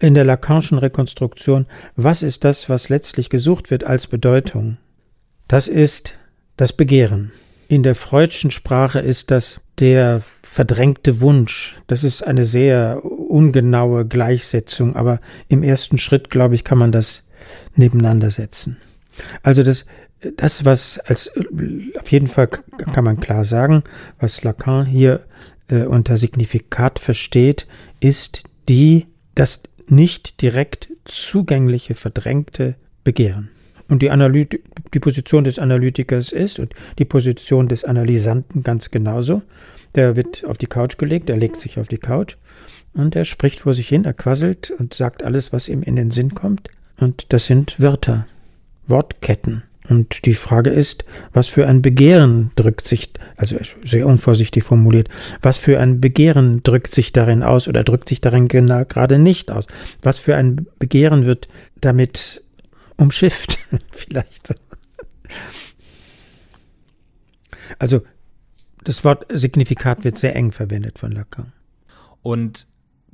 in der Lacanischen Rekonstruktion, was ist das, was letztlich gesucht wird als Bedeutung? Das ist das Begehren. In der Freudschen Sprache ist das der verdrängte Wunsch. Das ist eine sehr ungenaue Gleichsetzung, aber im ersten Schritt, glaube ich, kann man das nebeneinander setzen. Also das, das, was als auf jeden Fall kann man klar sagen, was Lacan hier äh, unter Signifikat versteht, ist die das nicht direkt zugängliche, verdrängte Begehren. Und die, Analyt die Position des Analytikers ist und die Position des Analysanten ganz genauso. Der wird auf die Couch gelegt, er legt sich auf die Couch und er spricht vor sich hin, er quasselt und sagt alles, was ihm in den Sinn kommt. Und das sind Wörter, Wortketten. Und die Frage ist, was für ein Begehren drückt sich, also sehr unvorsichtig formuliert, was für ein Begehren drückt sich darin aus oder drückt sich darin genau, gerade nicht aus? Was für ein Begehren wird damit umschifft? Vielleicht. Also, das Wort Signifikat wird sehr eng verwendet von Lacan. Und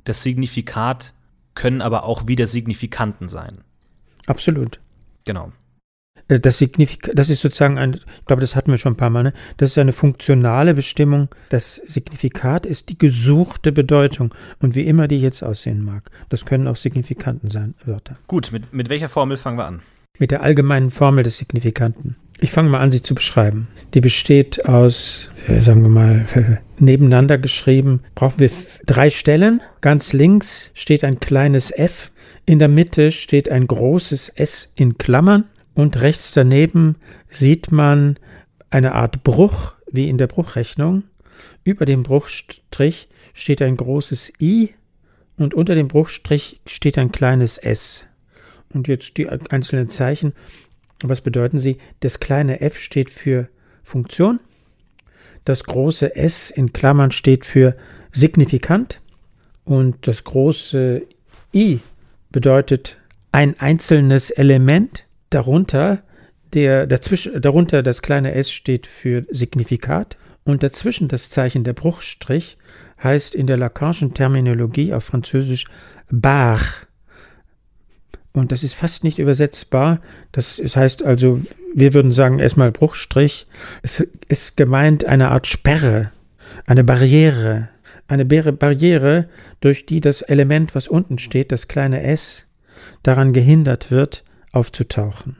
das Signifikat können aber auch wieder Signifikanten sein. Absolut. Genau. Äh, das, Signifik das ist sozusagen ein, ich glaube, das hatten wir schon ein paar Mal, ne? das ist eine funktionale Bestimmung. Das Signifikat ist die gesuchte Bedeutung und wie immer die jetzt aussehen mag. Das können auch Signifikanten sein, Wörter. Gut, mit, mit welcher Formel fangen wir an? Mit der allgemeinen Formel des Signifikanten. Ich fange mal an, sie zu beschreiben. Die besteht aus, äh, sagen wir mal, nebeneinander geschrieben, brauchen wir drei Stellen. Ganz links steht ein kleines f, in der Mitte steht ein großes S in Klammern und rechts daneben sieht man eine Art Bruch, wie in der Bruchrechnung. Über dem Bruchstrich steht ein großes I und unter dem Bruchstrich steht ein kleines S. Und jetzt die einzelnen Zeichen. Was bedeuten sie? Das kleine f steht für Funktion. Das große S in Klammern steht für signifikant. Und das große I bedeutet ein einzelnes Element. Darunter, der, dazwischen, darunter das kleine s steht für Signifikat und dazwischen das Zeichen der Bruchstrich heißt in der Lacanischen Terminologie auf Französisch bar. Und das ist fast nicht übersetzbar. Das, heißt also, wir würden sagen erstmal Bruchstrich. Es ist gemeint eine Art Sperre, eine Barriere. Eine Barriere, durch die das Element, was unten steht, das kleine s, daran gehindert wird, aufzutauchen.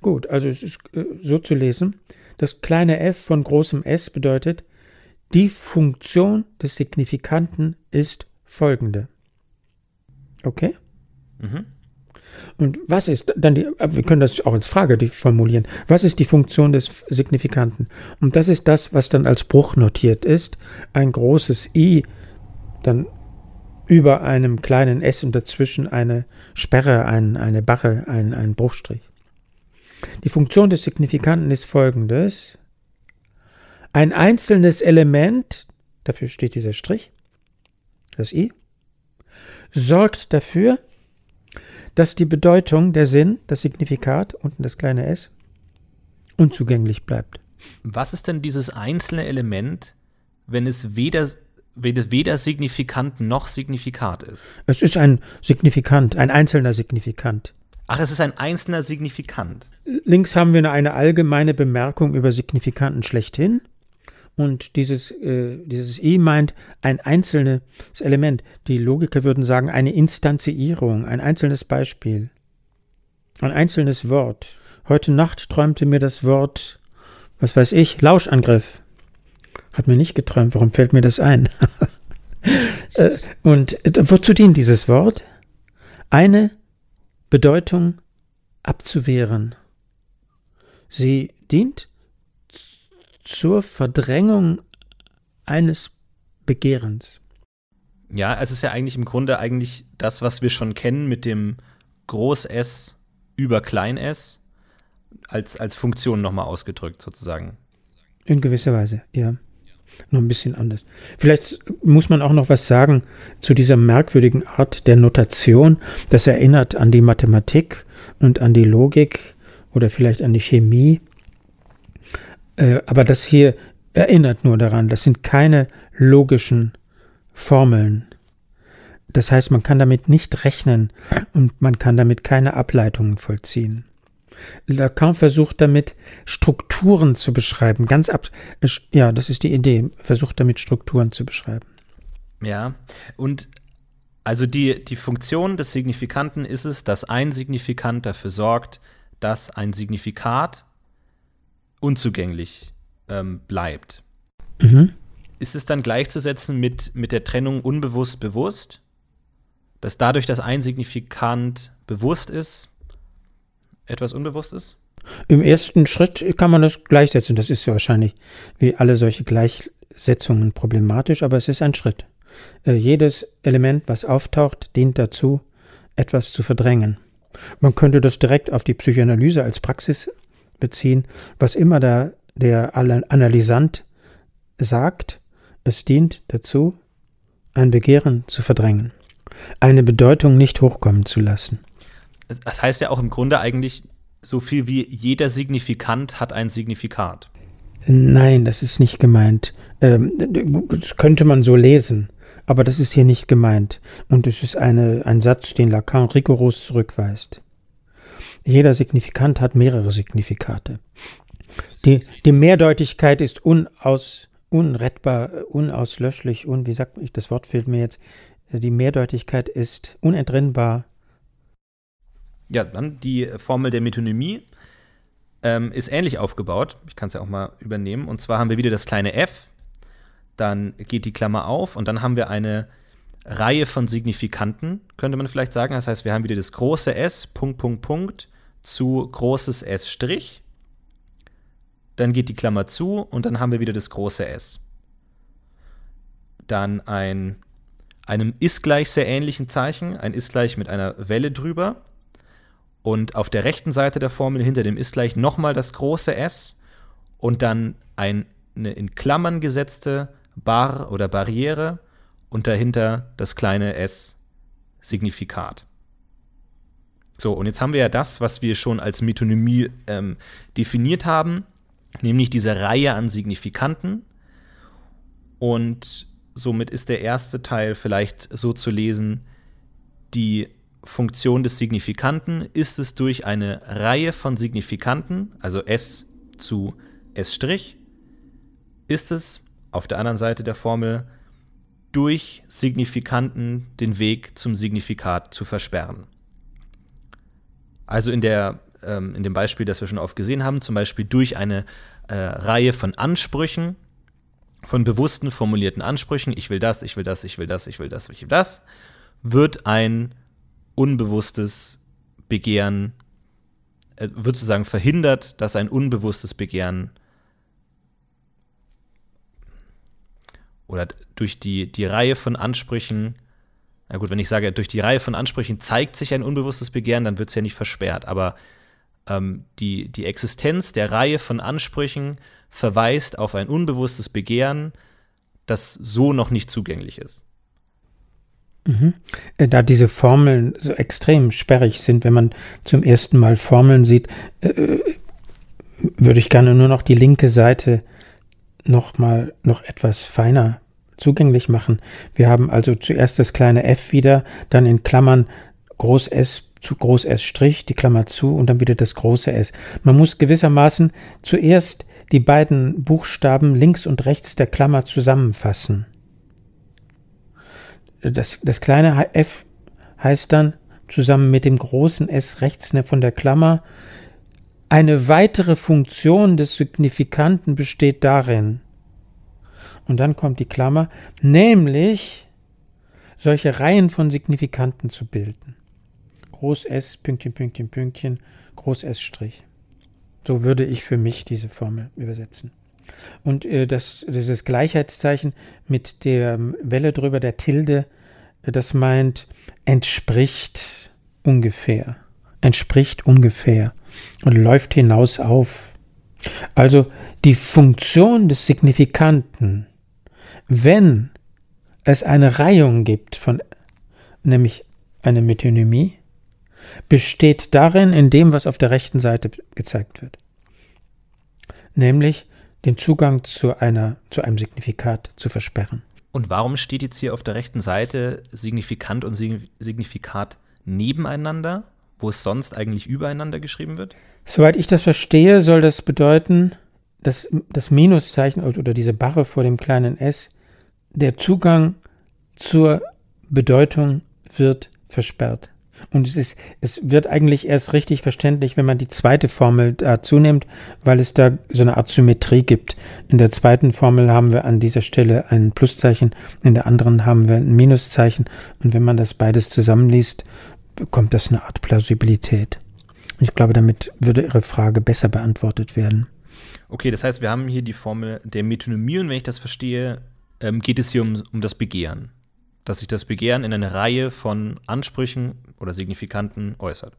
Gut, also es ist äh, so zu lesen. Das kleine f von großem S bedeutet, die Funktion des Signifikanten ist folgende. Okay? Mhm. Und was ist dann die, äh, wir können das auch als Frage formulieren, was ist die Funktion des Signifikanten? Und das ist das, was dann als Bruch notiert ist. Ein großes I, dann über einem kleinen S und dazwischen eine Sperre, ein, eine Barre, ein, ein Bruchstrich. Die Funktion des Signifikanten ist folgendes. Ein einzelnes Element, dafür steht dieser Strich, das I, sorgt dafür, dass die Bedeutung, der Sinn, das Signifikat, unten das kleine s, unzugänglich bleibt. Was ist denn dieses einzelne Element, wenn es weder weder Signifikant noch Signifikat ist. Es ist ein Signifikant, ein einzelner Signifikant. Ach, es ist ein einzelner Signifikant. Links haben wir eine allgemeine Bemerkung über Signifikanten schlechthin. Und dieses, äh, dieses I meint ein einzelnes Element. Die Logiker würden sagen, eine Instanzierung, ein einzelnes Beispiel. Ein einzelnes Wort. Heute Nacht träumte mir das Wort, was weiß ich, Lauschangriff. Hat mir nicht geträumt, warum fällt mir das ein? Äh, und äh, wozu dient dieses Wort? Eine Bedeutung abzuwehren. Sie dient zur Verdrängung eines Begehrens. Ja, es ist ja eigentlich im Grunde eigentlich das, was wir schon kennen mit dem Groß S über Klein s als, als Funktion nochmal ausgedrückt sozusagen. In gewisser Weise, ja noch ein bisschen anders. Vielleicht muss man auch noch was sagen zu dieser merkwürdigen Art der Notation. Das erinnert an die Mathematik und an die Logik oder vielleicht an die Chemie. Äh, aber das hier erinnert nur daran. Das sind keine logischen Formeln. Das heißt, man kann damit nicht rechnen und man kann damit keine Ableitungen vollziehen. Lacan versucht damit Strukturen zu beschreiben. Ganz ab, ja, das ist die Idee. Versucht damit Strukturen zu beschreiben. Ja, und also die, die Funktion des Signifikanten ist es, dass ein Signifikant dafür sorgt, dass ein Signifikat unzugänglich ähm, bleibt. Mhm. Ist es dann gleichzusetzen mit, mit der Trennung unbewusst-bewusst? Dass dadurch, dass ein Signifikant bewusst ist, etwas Unbewusstes? Im ersten Schritt kann man das gleichsetzen. Das ist ja wahrscheinlich wie alle solche Gleichsetzungen problematisch, aber es ist ein Schritt. Äh, jedes Element, was auftaucht, dient dazu, etwas zu verdrängen. Man könnte das direkt auf die Psychoanalyse als Praxis beziehen. Was immer da der Analysant sagt, es dient dazu, ein Begehren zu verdrängen, eine Bedeutung nicht hochkommen zu lassen. Das heißt ja auch im Grunde eigentlich so viel wie jeder Signifikant hat ein Signifikat. Nein, das ist nicht gemeint. Ähm, das könnte man so lesen, aber das ist hier nicht gemeint. Und es ist eine, ein Satz, den Lacan rigoros zurückweist. Jeder Signifikant hat mehrere Signifikate. Die, die Mehrdeutigkeit ist unaus, unrettbar, unauslöschlich und wie sagt ich, das Wort fehlt mir jetzt. Die Mehrdeutigkeit ist unentrinnbar. Ja, dann die Formel der Metonymie ähm, ist ähnlich aufgebaut. Ich kann es ja auch mal übernehmen. Und zwar haben wir wieder das kleine f, dann geht die Klammer auf und dann haben wir eine Reihe von Signifikanten, könnte man vielleicht sagen. Das heißt, wir haben wieder das große S, Punkt, Punkt, Punkt, zu großes S. Dann geht die Klammer zu und dann haben wir wieder das große S. Dann ein, einem ist gleich sehr ähnlichen Zeichen, ein ist gleich mit einer Welle drüber. Und auf der rechten Seite der Formel hinter dem ist gleich nochmal das große S und dann ein, eine in Klammern gesetzte Bar oder Barriere und dahinter das kleine s Signifikat. So, und jetzt haben wir ja das, was wir schon als Metonymie ähm, definiert haben, nämlich diese Reihe an Signifikanten. Und somit ist der erste Teil vielleicht so zu lesen, die Funktion des Signifikanten ist es durch eine Reihe von Signifikanten, also s zu s', ist es auf der anderen Seite der Formel durch Signifikanten den Weg zum Signifikat zu versperren. Also in, der, ähm, in dem Beispiel, das wir schon oft gesehen haben, zum Beispiel durch eine äh, Reihe von Ansprüchen, von bewussten formulierten Ansprüchen, ich will das, ich will das, ich will das, ich will das, ich will das, wird ein unbewusstes Begehren, äh, wird sozusagen verhindert, dass ein unbewusstes Begehren oder durch die, die Reihe von Ansprüchen, na gut, wenn ich sage, durch die Reihe von Ansprüchen zeigt sich ein unbewusstes Begehren, dann wird es ja nicht versperrt. Aber ähm, die, die Existenz der Reihe von Ansprüchen verweist auf ein unbewusstes Begehren, das so noch nicht zugänglich ist. Mhm. Äh, da diese Formeln so extrem sperrig sind, wenn man zum ersten Mal Formeln sieht, äh, äh würde ich gerne nur noch die linke Seite noch mal noch etwas feiner zugänglich machen. Wir haben also zuerst das kleine f wieder, dann in Klammern Groß S zu Groß S Strich, die Klammer zu und dann wieder das große S. Man muss gewissermaßen zuerst die beiden Buchstaben links und rechts der Klammer zusammenfassen. Das, das kleine f heißt dann zusammen mit dem großen S rechts von der Klammer, eine weitere Funktion des Signifikanten besteht darin, und dann kommt die Klammer, nämlich solche Reihen von Signifikanten zu bilden. Groß S, Pünktchen, Pünktchen, Pünktchen, Groß S Strich. So würde ich für mich diese Formel übersetzen. Und äh, das, dieses Gleichheitszeichen mit der Welle drüber, der Tilde, das meint entspricht ungefähr. Entspricht ungefähr und läuft hinaus auf. Also die Funktion des Signifikanten wenn es eine Reihung gibt von, nämlich eine Metonymie, besteht darin in dem, was auf der rechten Seite gezeigt wird. Nämlich den Zugang zu, einer, zu einem Signifikat zu versperren. Und warum steht jetzt hier auf der rechten Seite Signifikant und Signifikat nebeneinander, wo es sonst eigentlich übereinander geschrieben wird? Soweit ich das verstehe, soll das bedeuten, dass das Minuszeichen oder diese Barre vor dem kleinen s der Zugang zur Bedeutung wird versperrt. Und es ist, es wird eigentlich erst richtig verständlich, wenn man die zweite Formel dazu nimmt, weil es da so eine Art Symmetrie gibt. In der zweiten Formel haben wir an dieser Stelle ein Pluszeichen, in der anderen haben wir ein Minuszeichen. Und wenn man das beides zusammenliest, bekommt das eine Art Plausibilität. Und ich glaube, damit würde Ihre Frage besser beantwortet werden. Okay, das heißt, wir haben hier die Formel der Metonymie und wenn ich das verstehe, ähm, geht es hier um, um das Begehren. Dass sich das Begehren in eine Reihe von Ansprüchen oder Signifikanten äußert.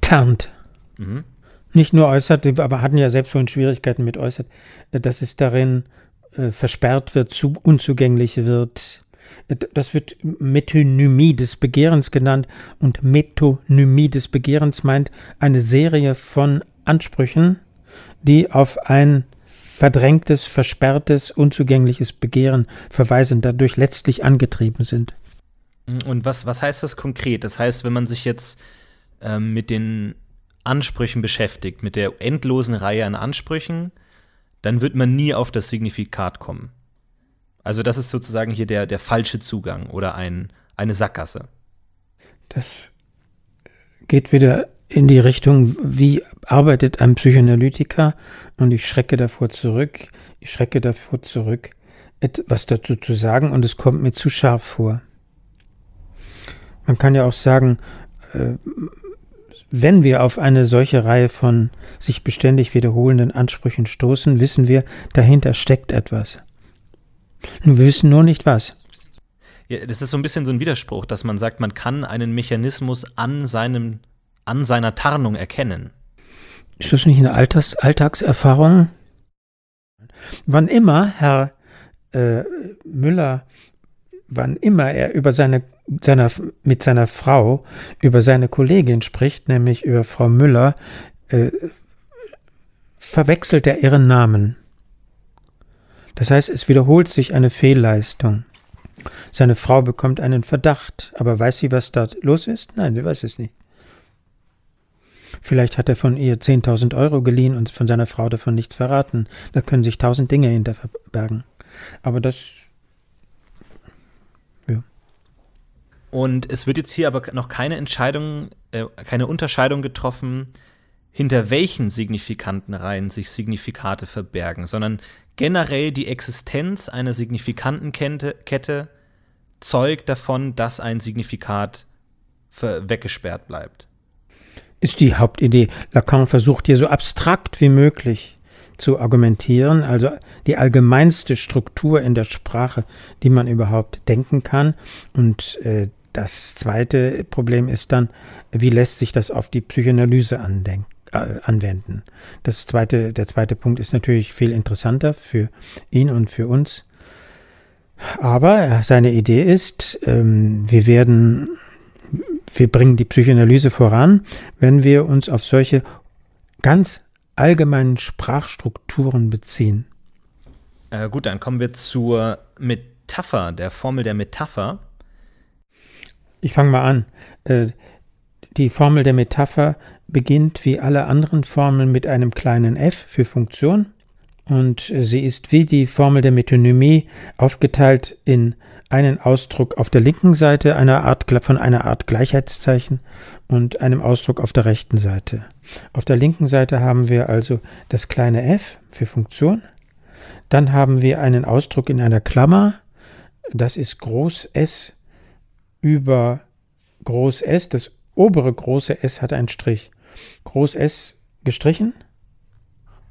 Tarnt. Mhm. Nicht nur äußert, aber hatten ja selbst vorhin Schwierigkeiten mit äußert, äh, dass es darin äh, versperrt wird, zu, unzugänglich wird. Äh, das wird Metonymie des Begehrens genannt und Metonymie des Begehrens meint eine Serie von Ansprüchen, die auf ein verdrängtes, versperrtes, unzugängliches Begehren verweisen, dadurch letztlich angetrieben sind. Und was, was heißt das konkret? Das heißt, wenn man sich jetzt ähm, mit den Ansprüchen beschäftigt, mit der endlosen Reihe an Ansprüchen, dann wird man nie auf das Signifikat kommen. Also das ist sozusagen hier der, der falsche Zugang oder ein, eine Sackgasse. Das geht wieder in die Richtung, wie arbeitet ein Psychoanalytiker und ich schrecke davor zurück, ich schrecke davor zurück, etwas dazu zu sagen und es kommt mir zu scharf vor. Man kann ja auch sagen, äh, wenn wir auf eine solche Reihe von sich beständig wiederholenden Ansprüchen stoßen, wissen wir, dahinter steckt etwas. wir wissen nur nicht was. Ja, das ist so ein bisschen so ein Widerspruch, dass man sagt, man kann einen Mechanismus an, seinem, an seiner Tarnung erkennen. Ist das nicht eine Alters Alltagserfahrung? Wann immer Herr äh, Müller, wann immer er über seine, seiner, mit seiner Frau über seine Kollegin spricht, nämlich über Frau Müller, äh, verwechselt er ihren Namen. Das heißt, es wiederholt sich eine Fehlleistung. Seine Frau bekommt einen Verdacht, aber weiß sie, was dort los ist? Nein, sie weiß es nicht. Vielleicht hat er von ihr 10.000 Euro geliehen und von seiner Frau davon nichts verraten. Da können sich tausend Dinge hinter verbergen. Aber das. Ja. Und es wird jetzt hier aber noch keine Entscheidung, äh, keine Unterscheidung getroffen, hinter welchen signifikanten Reihen sich Signifikate verbergen, sondern generell die Existenz einer signifikanten Kette zeugt davon, dass ein Signifikat weggesperrt bleibt. Ist die Hauptidee. Lacan versucht hier so abstrakt wie möglich zu argumentieren, also die allgemeinste Struktur in der Sprache, die man überhaupt denken kann. Und äh, das zweite Problem ist dann, wie lässt sich das auf die Psychoanalyse andenken? Äh, anwenden. Das zweite, der zweite Punkt ist natürlich viel interessanter für ihn und für uns. Aber seine Idee ist, ähm, wir werden, wir bringen die Psychoanalyse voran, wenn wir uns auf solche ganz allgemeinen Sprachstrukturen beziehen. Äh, gut, dann kommen wir zur Metapher, der Formel der Metapher. Ich fange mal an. Äh, die Formel der Metapher beginnt wie alle anderen Formeln mit einem kleinen f für Funktion und sie ist wie die Formel der Metonymie aufgeteilt in einen Ausdruck auf der linken Seite einer Art, von einer Art Gleichheitszeichen und einem Ausdruck auf der rechten Seite. Auf der linken Seite haben wir also das kleine f für Funktion. Dann haben wir einen Ausdruck in einer Klammer. Das ist Groß S über Groß S. Das obere große S hat einen Strich. Groß S gestrichen,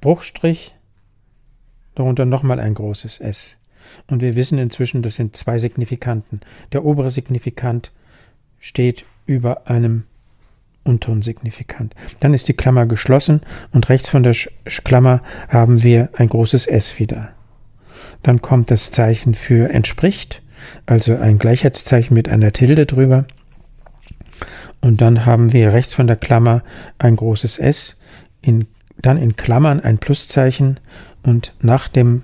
Bruchstrich, darunter nochmal ein großes S. Und wir wissen inzwischen, das sind zwei Signifikanten. Der obere Signifikant steht über einem unteren Signifikant. Dann ist die Klammer geschlossen und rechts von der Sch Klammer haben wir ein großes S wieder. Dann kommt das Zeichen für entspricht, also ein Gleichheitszeichen mit einer Tilde drüber. Und dann haben wir rechts von der Klammer ein großes S, in, dann in Klammern ein Pluszeichen und nach dem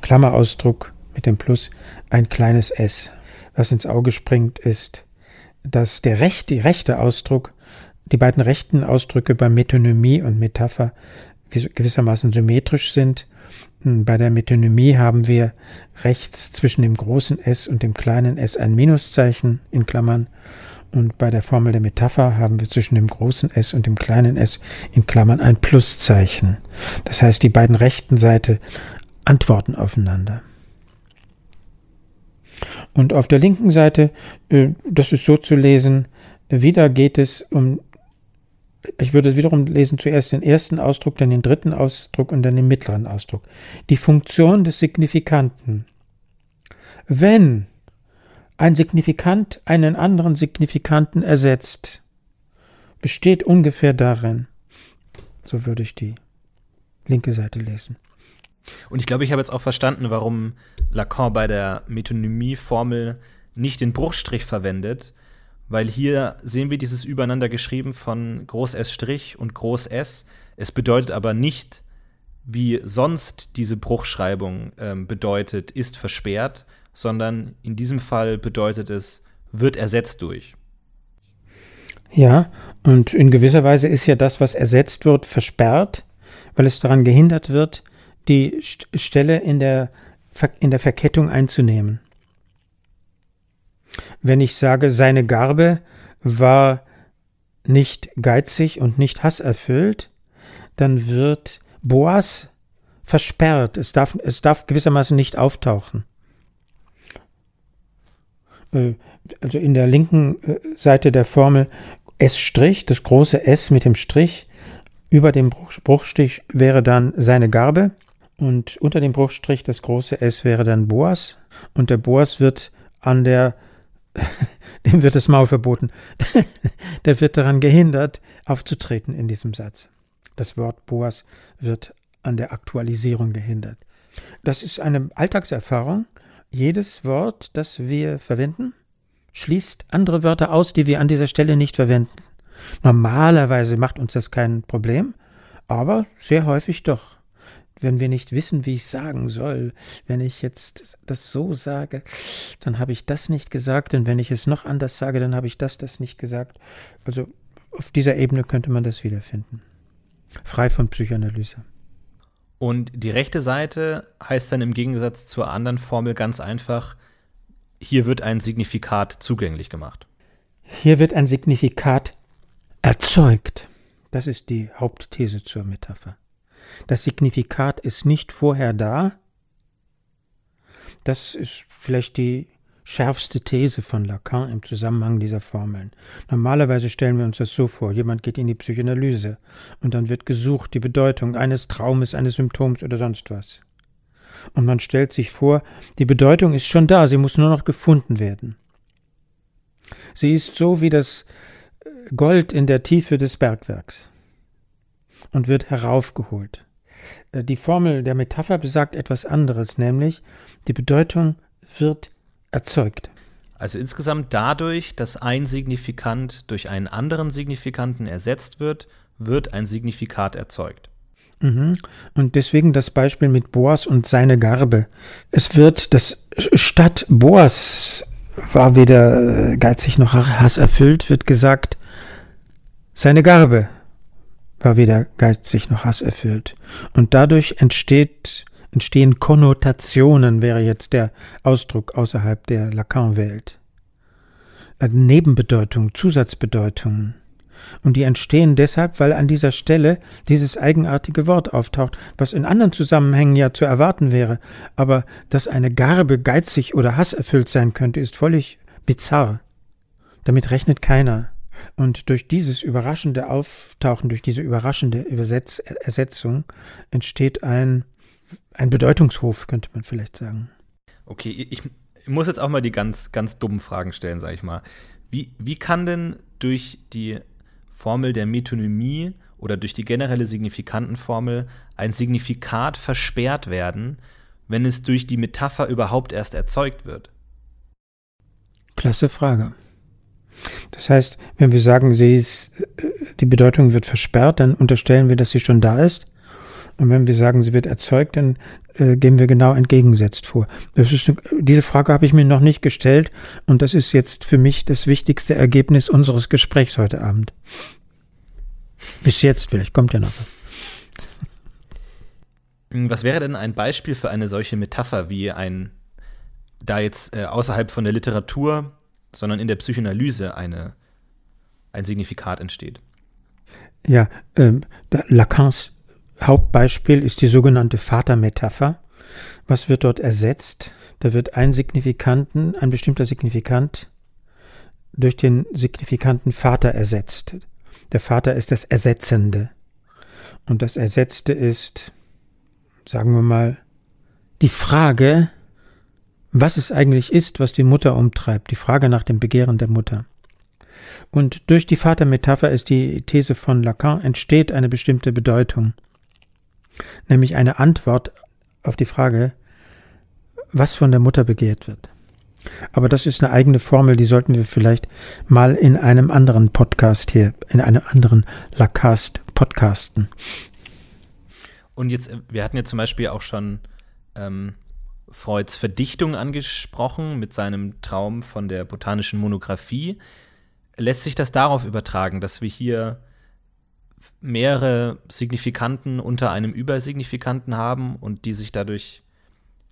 Klammerausdruck mit dem Plus ein kleines s. Was ins Auge springt, ist, dass der recht, die rechte Ausdruck, die beiden rechten Ausdrücke bei Metonymie und Metapher gewissermaßen symmetrisch sind. Hm, bei der Metonymie haben wir rechts zwischen dem großen S und dem kleinen s ein Minuszeichen in Klammern und bei der Formel der Metapher haben wir zwischen dem großen S und dem kleinen s in Klammern ein Pluszeichen. Das heißt, die beiden rechten Seite antworten aufeinander. Und auf der linken Seite, äh, das ist so zu lesen, wieder geht es um, ich würde es wiederum lesen, zuerst den ersten Ausdruck, dann den dritten Ausdruck und dann den mittleren Ausdruck. Die Funktion des Signifikanten. Wenn ein Signifikant einen anderen Signifikanten ersetzt, besteht ungefähr darin, so würde ich die linke Seite lesen. Und ich glaube, ich habe jetzt auch verstanden, warum Lacan bei der Metonymie-Formel nicht den Bruchstrich verwendet, weil hier sehen wir dieses Übereinander geschrieben von Groß S' und Groß S. Es bedeutet aber nicht, wie sonst diese Bruchschreibung ähm, bedeutet, ist versperrt, sondern in diesem Fall bedeutet es, wird ersetzt durch. Ja, und in gewisser Weise ist ja das, was ersetzt wird, versperrt, weil es daran gehindert wird, die Stelle in der, in der Verkettung einzunehmen. Wenn ich sage, seine Garbe war nicht geizig und nicht hasserfüllt, dann wird Boas versperrt. Es darf, es darf gewissermaßen nicht auftauchen. Äh, also in der linken äh, Seite der Formel S', das große S mit dem Strich, über dem Bruchstrich wäre dann seine Garbe und unter dem Bruchstrich das große S wäre dann Boas und der Boas wird an der dem wird das Maul verboten. der wird daran gehindert, aufzutreten in diesem Satz. Das Wort Boas wird an der Aktualisierung gehindert. Das ist eine Alltagserfahrung. Jedes Wort, das wir verwenden, schließt andere Wörter aus, die wir an dieser Stelle nicht verwenden. Normalerweise macht uns das kein Problem, aber sehr häufig doch. Wenn wir nicht wissen, wie ich sagen soll, wenn ich jetzt das so sage, dann habe ich das nicht gesagt, und wenn ich es noch anders sage, dann habe ich das, das nicht gesagt. Also auf dieser Ebene könnte man das wiederfinden. Frei von Psychoanalyse. Und die rechte Seite heißt dann im Gegensatz zur anderen Formel ganz einfach, hier wird ein Signifikat zugänglich gemacht. Hier wird ein Signifikat erzeugt. Das ist die Hauptthese zur Metapher. Das Signifikat ist nicht vorher da. Das ist vielleicht die schärfste These von Lacan im Zusammenhang dieser Formeln. Normalerweise stellen wir uns das so vor, jemand geht in die Psychoanalyse und dann wird gesucht die Bedeutung eines Traumes, eines Symptoms oder sonst was. Und man stellt sich vor, die Bedeutung ist schon da, sie muss nur noch gefunden werden. Sie ist so wie das Gold in der Tiefe des Bergwerks und wird heraufgeholt. Äh, die Formel der Metapher besagt etwas anderes, nämlich die Bedeutung wird erzeugt. Also insgesamt dadurch, dass ein Signifikant durch einen anderen Signifikanten ersetzt wird, wird ein Signifikat erzeugt. Mhm. Und deswegen das Beispiel mit Boas und seine Garbe. Es wird das statt Boas war weder geizig noch hasserfüllt, wird gesagt, seine Garbe war weder geizig noch hasserfüllt. Und dadurch entsteht, entstehen Konnotationen, wäre jetzt der Ausdruck außerhalb der Lacan-Welt. Äh, Nebenbedeutungen, Zusatzbedeutungen. Und die entstehen deshalb, weil an dieser Stelle dieses eigenartige Wort auftaucht, was in anderen Zusammenhängen ja zu erwarten wäre. Aber dass eine Garbe geizig oder hasserfüllt sein könnte, ist völlig bizarr. Damit rechnet keiner. Und durch dieses überraschende Auftauchen, durch diese überraschende Übersetz Ersetzung entsteht ein, ein Bedeutungshof, könnte man vielleicht sagen. Okay, ich muss jetzt auch mal die ganz, ganz dummen Fragen stellen, sag ich mal. Wie, wie kann denn durch die Formel der Metonymie oder durch die generelle Signifikantenformel ein Signifikat versperrt werden, wenn es durch die Metapher überhaupt erst erzeugt wird? Klasse Frage. Das heißt, wenn wir sagen, sie ist, die Bedeutung wird versperrt, dann unterstellen wir, dass sie schon da ist. Und wenn wir sagen, sie wird erzeugt, dann äh, gehen wir genau entgegengesetzt vor. Das ist, diese Frage habe ich mir noch nicht gestellt und das ist jetzt für mich das wichtigste Ergebnis unseres Gesprächs heute Abend. Bis jetzt, vielleicht kommt ja noch was. Was wäre denn ein Beispiel für eine solche Metapher, wie ein, da jetzt äh, außerhalb von der Literatur sondern in der Psychoanalyse eine, ein Signifikat entsteht. Ja, äh, Lacans Hauptbeispiel ist die sogenannte Vatermetapher. Was wird dort ersetzt? Da wird ein Signifikanten, ein bestimmter Signifikant durch den signifikanten Vater ersetzt. Der Vater ist das Ersetzende. Und das Ersetzte ist, sagen wir mal, die Frage, was es eigentlich ist, was die Mutter umtreibt, die Frage nach dem Begehren der Mutter. Und durch die Vatermetapher ist die These von Lacan entsteht eine bestimmte Bedeutung, nämlich eine Antwort auf die Frage, was von der Mutter begehrt wird. Aber das ist eine eigene Formel, die sollten wir vielleicht mal in einem anderen Podcast hier, in einem anderen Lacast podcasten. Und jetzt, wir hatten ja zum Beispiel auch schon ähm, Freuds Verdichtung angesprochen mit seinem Traum von der botanischen Monographie. lässt sich das darauf übertragen, dass wir hier mehrere Signifikanten unter einem Übersignifikanten haben und die sich dadurch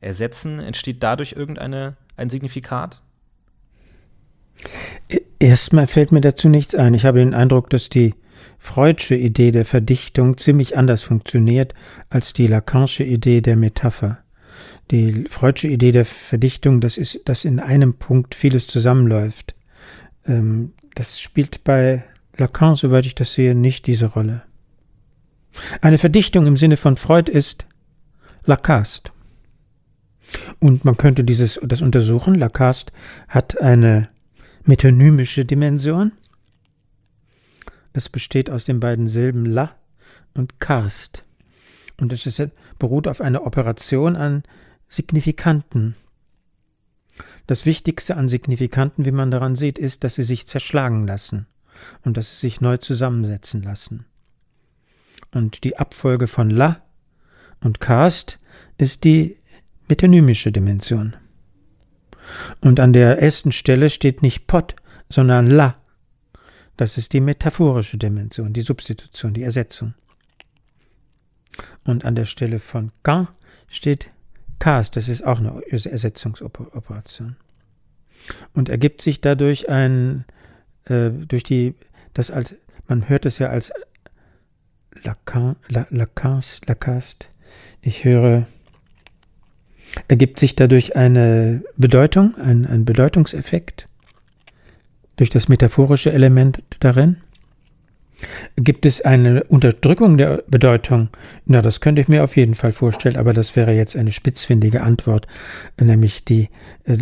ersetzen? Entsteht dadurch irgendeine ein Signifikat? Erstmal fällt mir dazu nichts ein. Ich habe den Eindruck, dass die Freudsche Idee der Verdichtung ziemlich anders funktioniert als die Lacanische Idee der Metapher. Die Freudsche Idee der Verdichtung, das ist, dass in einem Punkt vieles zusammenläuft. Ähm, das spielt bei Lacan, soweit ich das sehe, nicht diese Rolle. Eine Verdichtung im Sinne von Freud ist Lacaste. Und man könnte dieses, das untersuchen. Lacaste hat eine metonymische Dimension. Es besteht aus den beiden Silben la und cast. Und es ist, beruht auf einer Operation an Signifikanten. Das Wichtigste an Signifikanten, wie man daran sieht, ist, dass sie sich zerschlagen lassen und dass sie sich neu zusammensetzen lassen. Und die Abfolge von La und Cast ist die metonymische Dimension. Und an der ersten Stelle steht nicht Pot, sondern La. Das ist die metaphorische Dimension, die Substitution, die Ersetzung. Und an der Stelle von Quand steht Cast, das ist auch eine Ersetzungsoperation. Und ergibt sich dadurch ein, äh, durch die, das als, man hört es ja als Lacan, Lacan, Lacaste. Ich höre, ergibt sich dadurch eine Bedeutung, ein, ein Bedeutungseffekt durch das metaphorische Element darin? Gibt es eine Unterdrückung der Bedeutung? Na, das könnte ich mir auf jeden Fall vorstellen, aber das wäre jetzt eine spitzfindige Antwort, nämlich die, äh,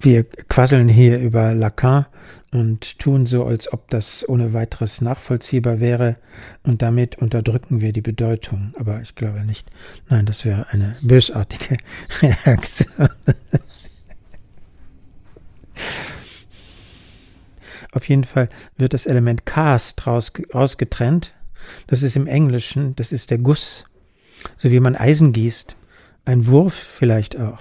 wir quasseln hier über Lacan und tun so, als ob das ohne weiteres nachvollziehbar wäre und damit unterdrücken wir die Bedeutung. Aber ich glaube nicht. Nein, das wäre eine bösartige Reaktion. Auf jeden Fall wird das Element cast raus, rausgetrennt. Das ist im Englischen, das ist der Guss, so wie man Eisen gießt. Ein Wurf vielleicht auch.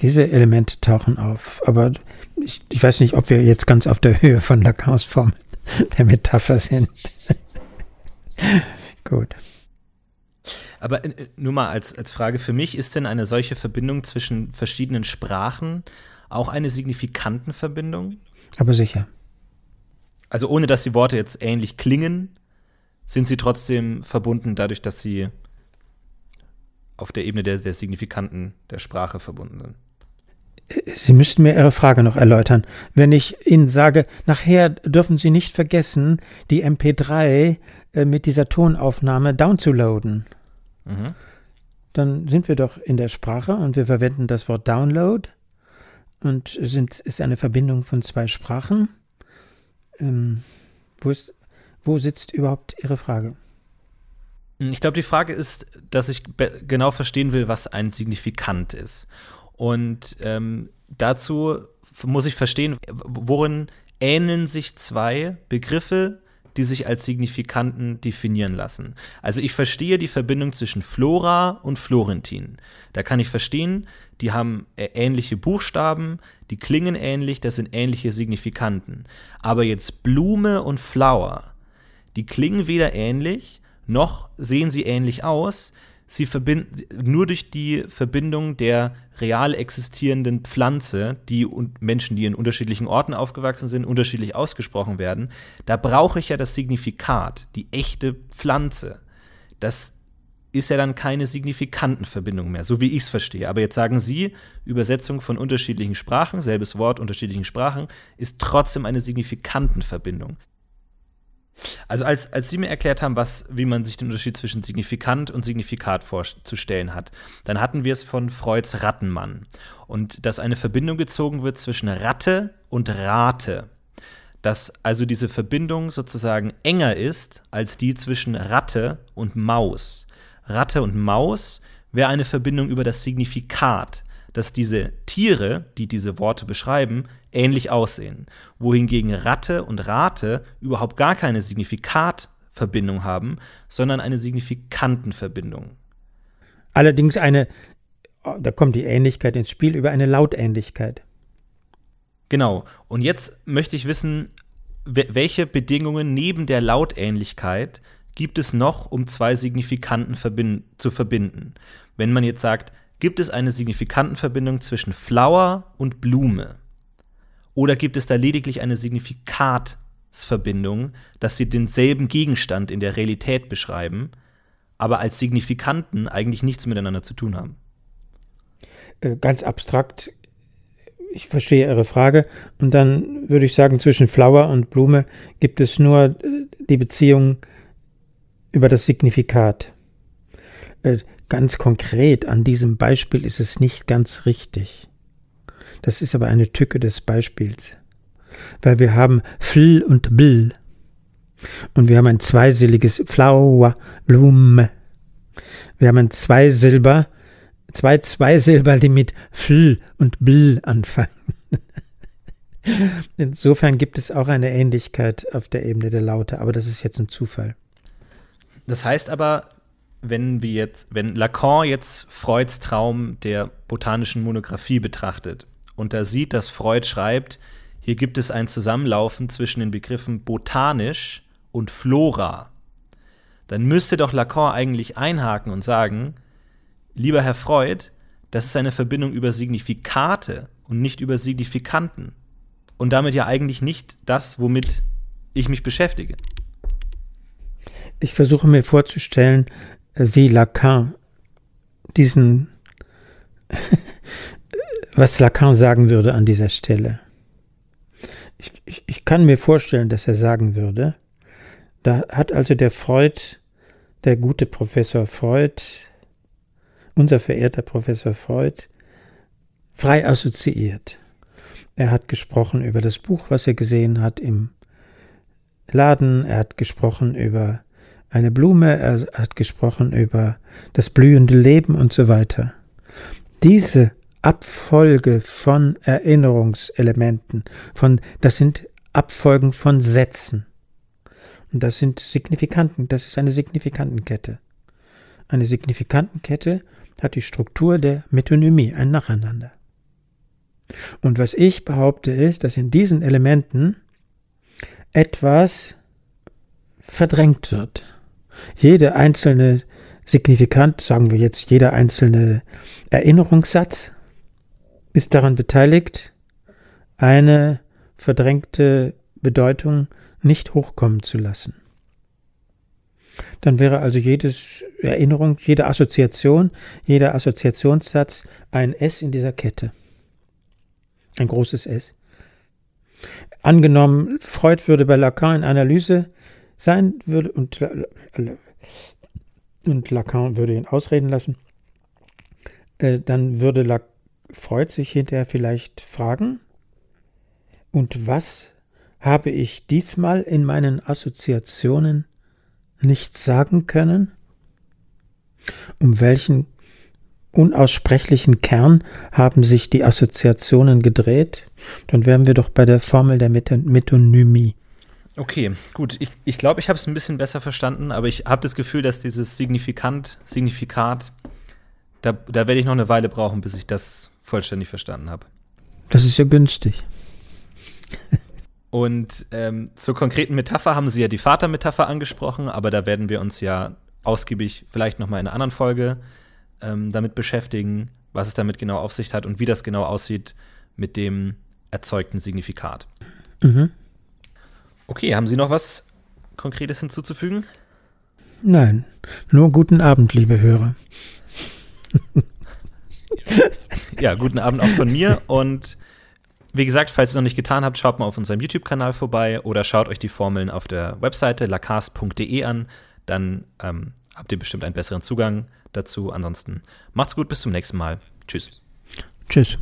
Diese Elemente tauchen auf. Aber ich, ich weiß nicht, ob wir jetzt ganz auf der Höhe von Lacans Form der Metapher sind. Gut. Aber äh, nur mal als, als Frage für mich, ist denn eine solche Verbindung zwischen verschiedenen Sprachen auch eine signifikanten Verbindung? Aber sicher. Also ohne dass die Worte jetzt ähnlich klingen, sind sie trotzdem verbunden dadurch, dass sie auf der Ebene der, der Signifikanten der Sprache verbunden sind. Sie müssten mir Ihre Frage noch erläutern. Wenn ich Ihnen sage, nachher dürfen Sie nicht vergessen, die MP3 äh, mit dieser Tonaufnahme downzuladen, mhm. dann sind wir doch in der Sprache und wir verwenden das Wort Download und sind, ist eine Verbindung von zwei Sprachen. Ähm, wo, ist, wo sitzt überhaupt Ihre Frage? Ich glaube, die Frage ist, dass ich genau verstehen will, was ein Signifikant ist. Und ähm, dazu muss ich verstehen, worin ähneln sich zwei Begriffe, die sich als Signifikanten definieren lassen. Also ich verstehe die Verbindung zwischen Flora und Florentin. Da kann ich verstehen, die haben äh, ähnliche Buchstaben, die klingen ähnlich, das sind ähnliche Signifikanten. Aber jetzt Blume und Flower, die klingen weder ähnlich, noch sehen sie ähnlich aus, sie verbinden nur durch die Verbindung der real existierenden Pflanze, die und Menschen, die in unterschiedlichen Orten aufgewachsen sind, unterschiedlich ausgesprochen werden, da brauche ich ja das Signifikat, die echte Pflanze. Das ist ja dann keine signifikanten Verbindung mehr, so wie ich es verstehe. Aber jetzt sagen Sie, Übersetzung von unterschiedlichen Sprachen, selbes Wort, unterschiedlichen Sprachen, ist trotzdem eine signifikanten Verbindung. Also als, als Sie mir erklärt haben, was, wie man sich den Unterschied zwischen Signifikant und Signifikat vorzustellen hat, dann hatten wir es von Freuds Rattenmann. Und dass eine Verbindung gezogen wird zwischen Ratte und Rate. Dass also diese Verbindung sozusagen enger ist als die zwischen Ratte und Maus. Ratte und Maus wäre eine Verbindung über das Signifikat dass diese Tiere, die diese Worte beschreiben, ähnlich aussehen, wohingegen Ratte und Rate überhaupt gar keine Signifikatverbindung haben, sondern eine signifikanten Verbindung. Allerdings eine, da kommt die Ähnlichkeit ins Spiel, über eine Lautähnlichkeit. Genau. Und jetzt möchte ich wissen, welche Bedingungen neben der Lautähnlichkeit gibt es noch, um zwei Signifikanten verbind zu verbinden? Wenn man jetzt sagt, gibt es eine Signifikantenverbindung zwischen Flower und Blume? Oder gibt es da lediglich eine Signifikatsverbindung, dass sie denselben Gegenstand in der Realität beschreiben, aber als Signifikanten eigentlich nichts miteinander zu tun haben? Äh, ganz abstrakt, ich verstehe Ihre Frage. Und dann würde ich sagen, zwischen Flower und Blume gibt es nur äh, die Beziehung über das Signifikat. Ganz konkret an diesem Beispiel ist es nicht ganz richtig. Das ist aber eine Tücke des Beispiels. Weil wir haben fl und bl. Und wir haben ein zweisilbiges Flower, Blume. Wir haben ein Zweisilber, zwei Zweisilber, die mit fl und bl anfangen. Insofern gibt es auch eine Ähnlichkeit auf der Ebene der Laute, aber das ist jetzt ein Zufall. Das heißt aber, wenn wir jetzt, wenn Lacan jetzt Freuds Traum der botanischen Monographie betrachtet und da sieht, dass Freud schreibt, hier gibt es ein Zusammenlaufen zwischen den Begriffen botanisch und Flora, dann müsste doch Lacan eigentlich einhaken und sagen, lieber Herr Freud, das ist eine Verbindung über Signifikate und nicht über Signifikanten. Und damit ja eigentlich nicht das, womit ich mich beschäftige. Ich versuche mir vorzustellen, wie Lacan diesen, was Lacan sagen würde an dieser Stelle. Ich, ich, ich kann mir vorstellen, dass er sagen würde, da hat also der Freud, der gute Professor Freud, unser verehrter Professor Freud, frei assoziiert. Er hat gesprochen über das Buch, was er gesehen hat im Laden, er hat gesprochen über eine Blume, er hat gesprochen über das blühende Leben und so weiter. Diese Abfolge von Erinnerungselementen, von, das sind Abfolgen von Sätzen. Und das sind Signifikanten, das ist eine Signifikantenkette. Eine Signifikantenkette hat die Struktur der Metonymie, ein Nacheinander. Und was ich behaupte ist, dass in diesen Elementen etwas verdrängt wird. Jede einzelne Signifikant, sagen wir jetzt jeder einzelne Erinnerungssatz, ist daran beteiligt, eine verdrängte Bedeutung nicht hochkommen zu lassen. Dann wäre also jedes Erinnerung, jede Assoziation, jeder Assoziationssatz ein S in dieser Kette. Ein großes S. Angenommen, Freud würde bei Lacan in Analyse sein würde und, und Lacan würde ihn ausreden lassen, äh, dann würde La Freud sich hinterher vielleicht fragen, und was habe ich diesmal in meinen Assoziationen nicht sagen können? Um welchen unaussprechlichen Kern haben sich die Assoziationen gedreht? Dann wären wir doch bei der Formel der Metonymie. Okay, gut. Ich glaube, ich, glaub, ich habe es ein bisschen besser verstanden, aber ich habe das Gefühl, dass dieses Signifikant, Signifikat, da, da werde ich noch eine Weile brauchen, bis ich das vollständig verstanden habe. Das ist ja günstig. Und ähm, zur konkreten Metapher haben Sie ja die Vatermetapher angesprochen, aber da werden wir uns ja ausgiebig vielleicht noch mal in einer anderen Folge ähm, damit beschäftigen, was es damit genau auf sich hat und wie das genau aussieht mit dem erzeugten Signifikat. Mhm. Okay, haben Sie noch was Konkretes hinzuzufügen? Nein, nur guten Abend, liebe Hörer. ja, guten Abend auch von mir und wie gesagt, falls ihr es noch nicht getan habt, schaut mal auf unserem YouTube-Kanal vorbei oder schaut euch die Formeln auf der Webseite lacars.de an. Dann ähm, habt ihr bestimmt einen besseren Zugang dazu. Ansonsten macht's gut, bis zum nächsten Mal. Tschüss. Tschüss.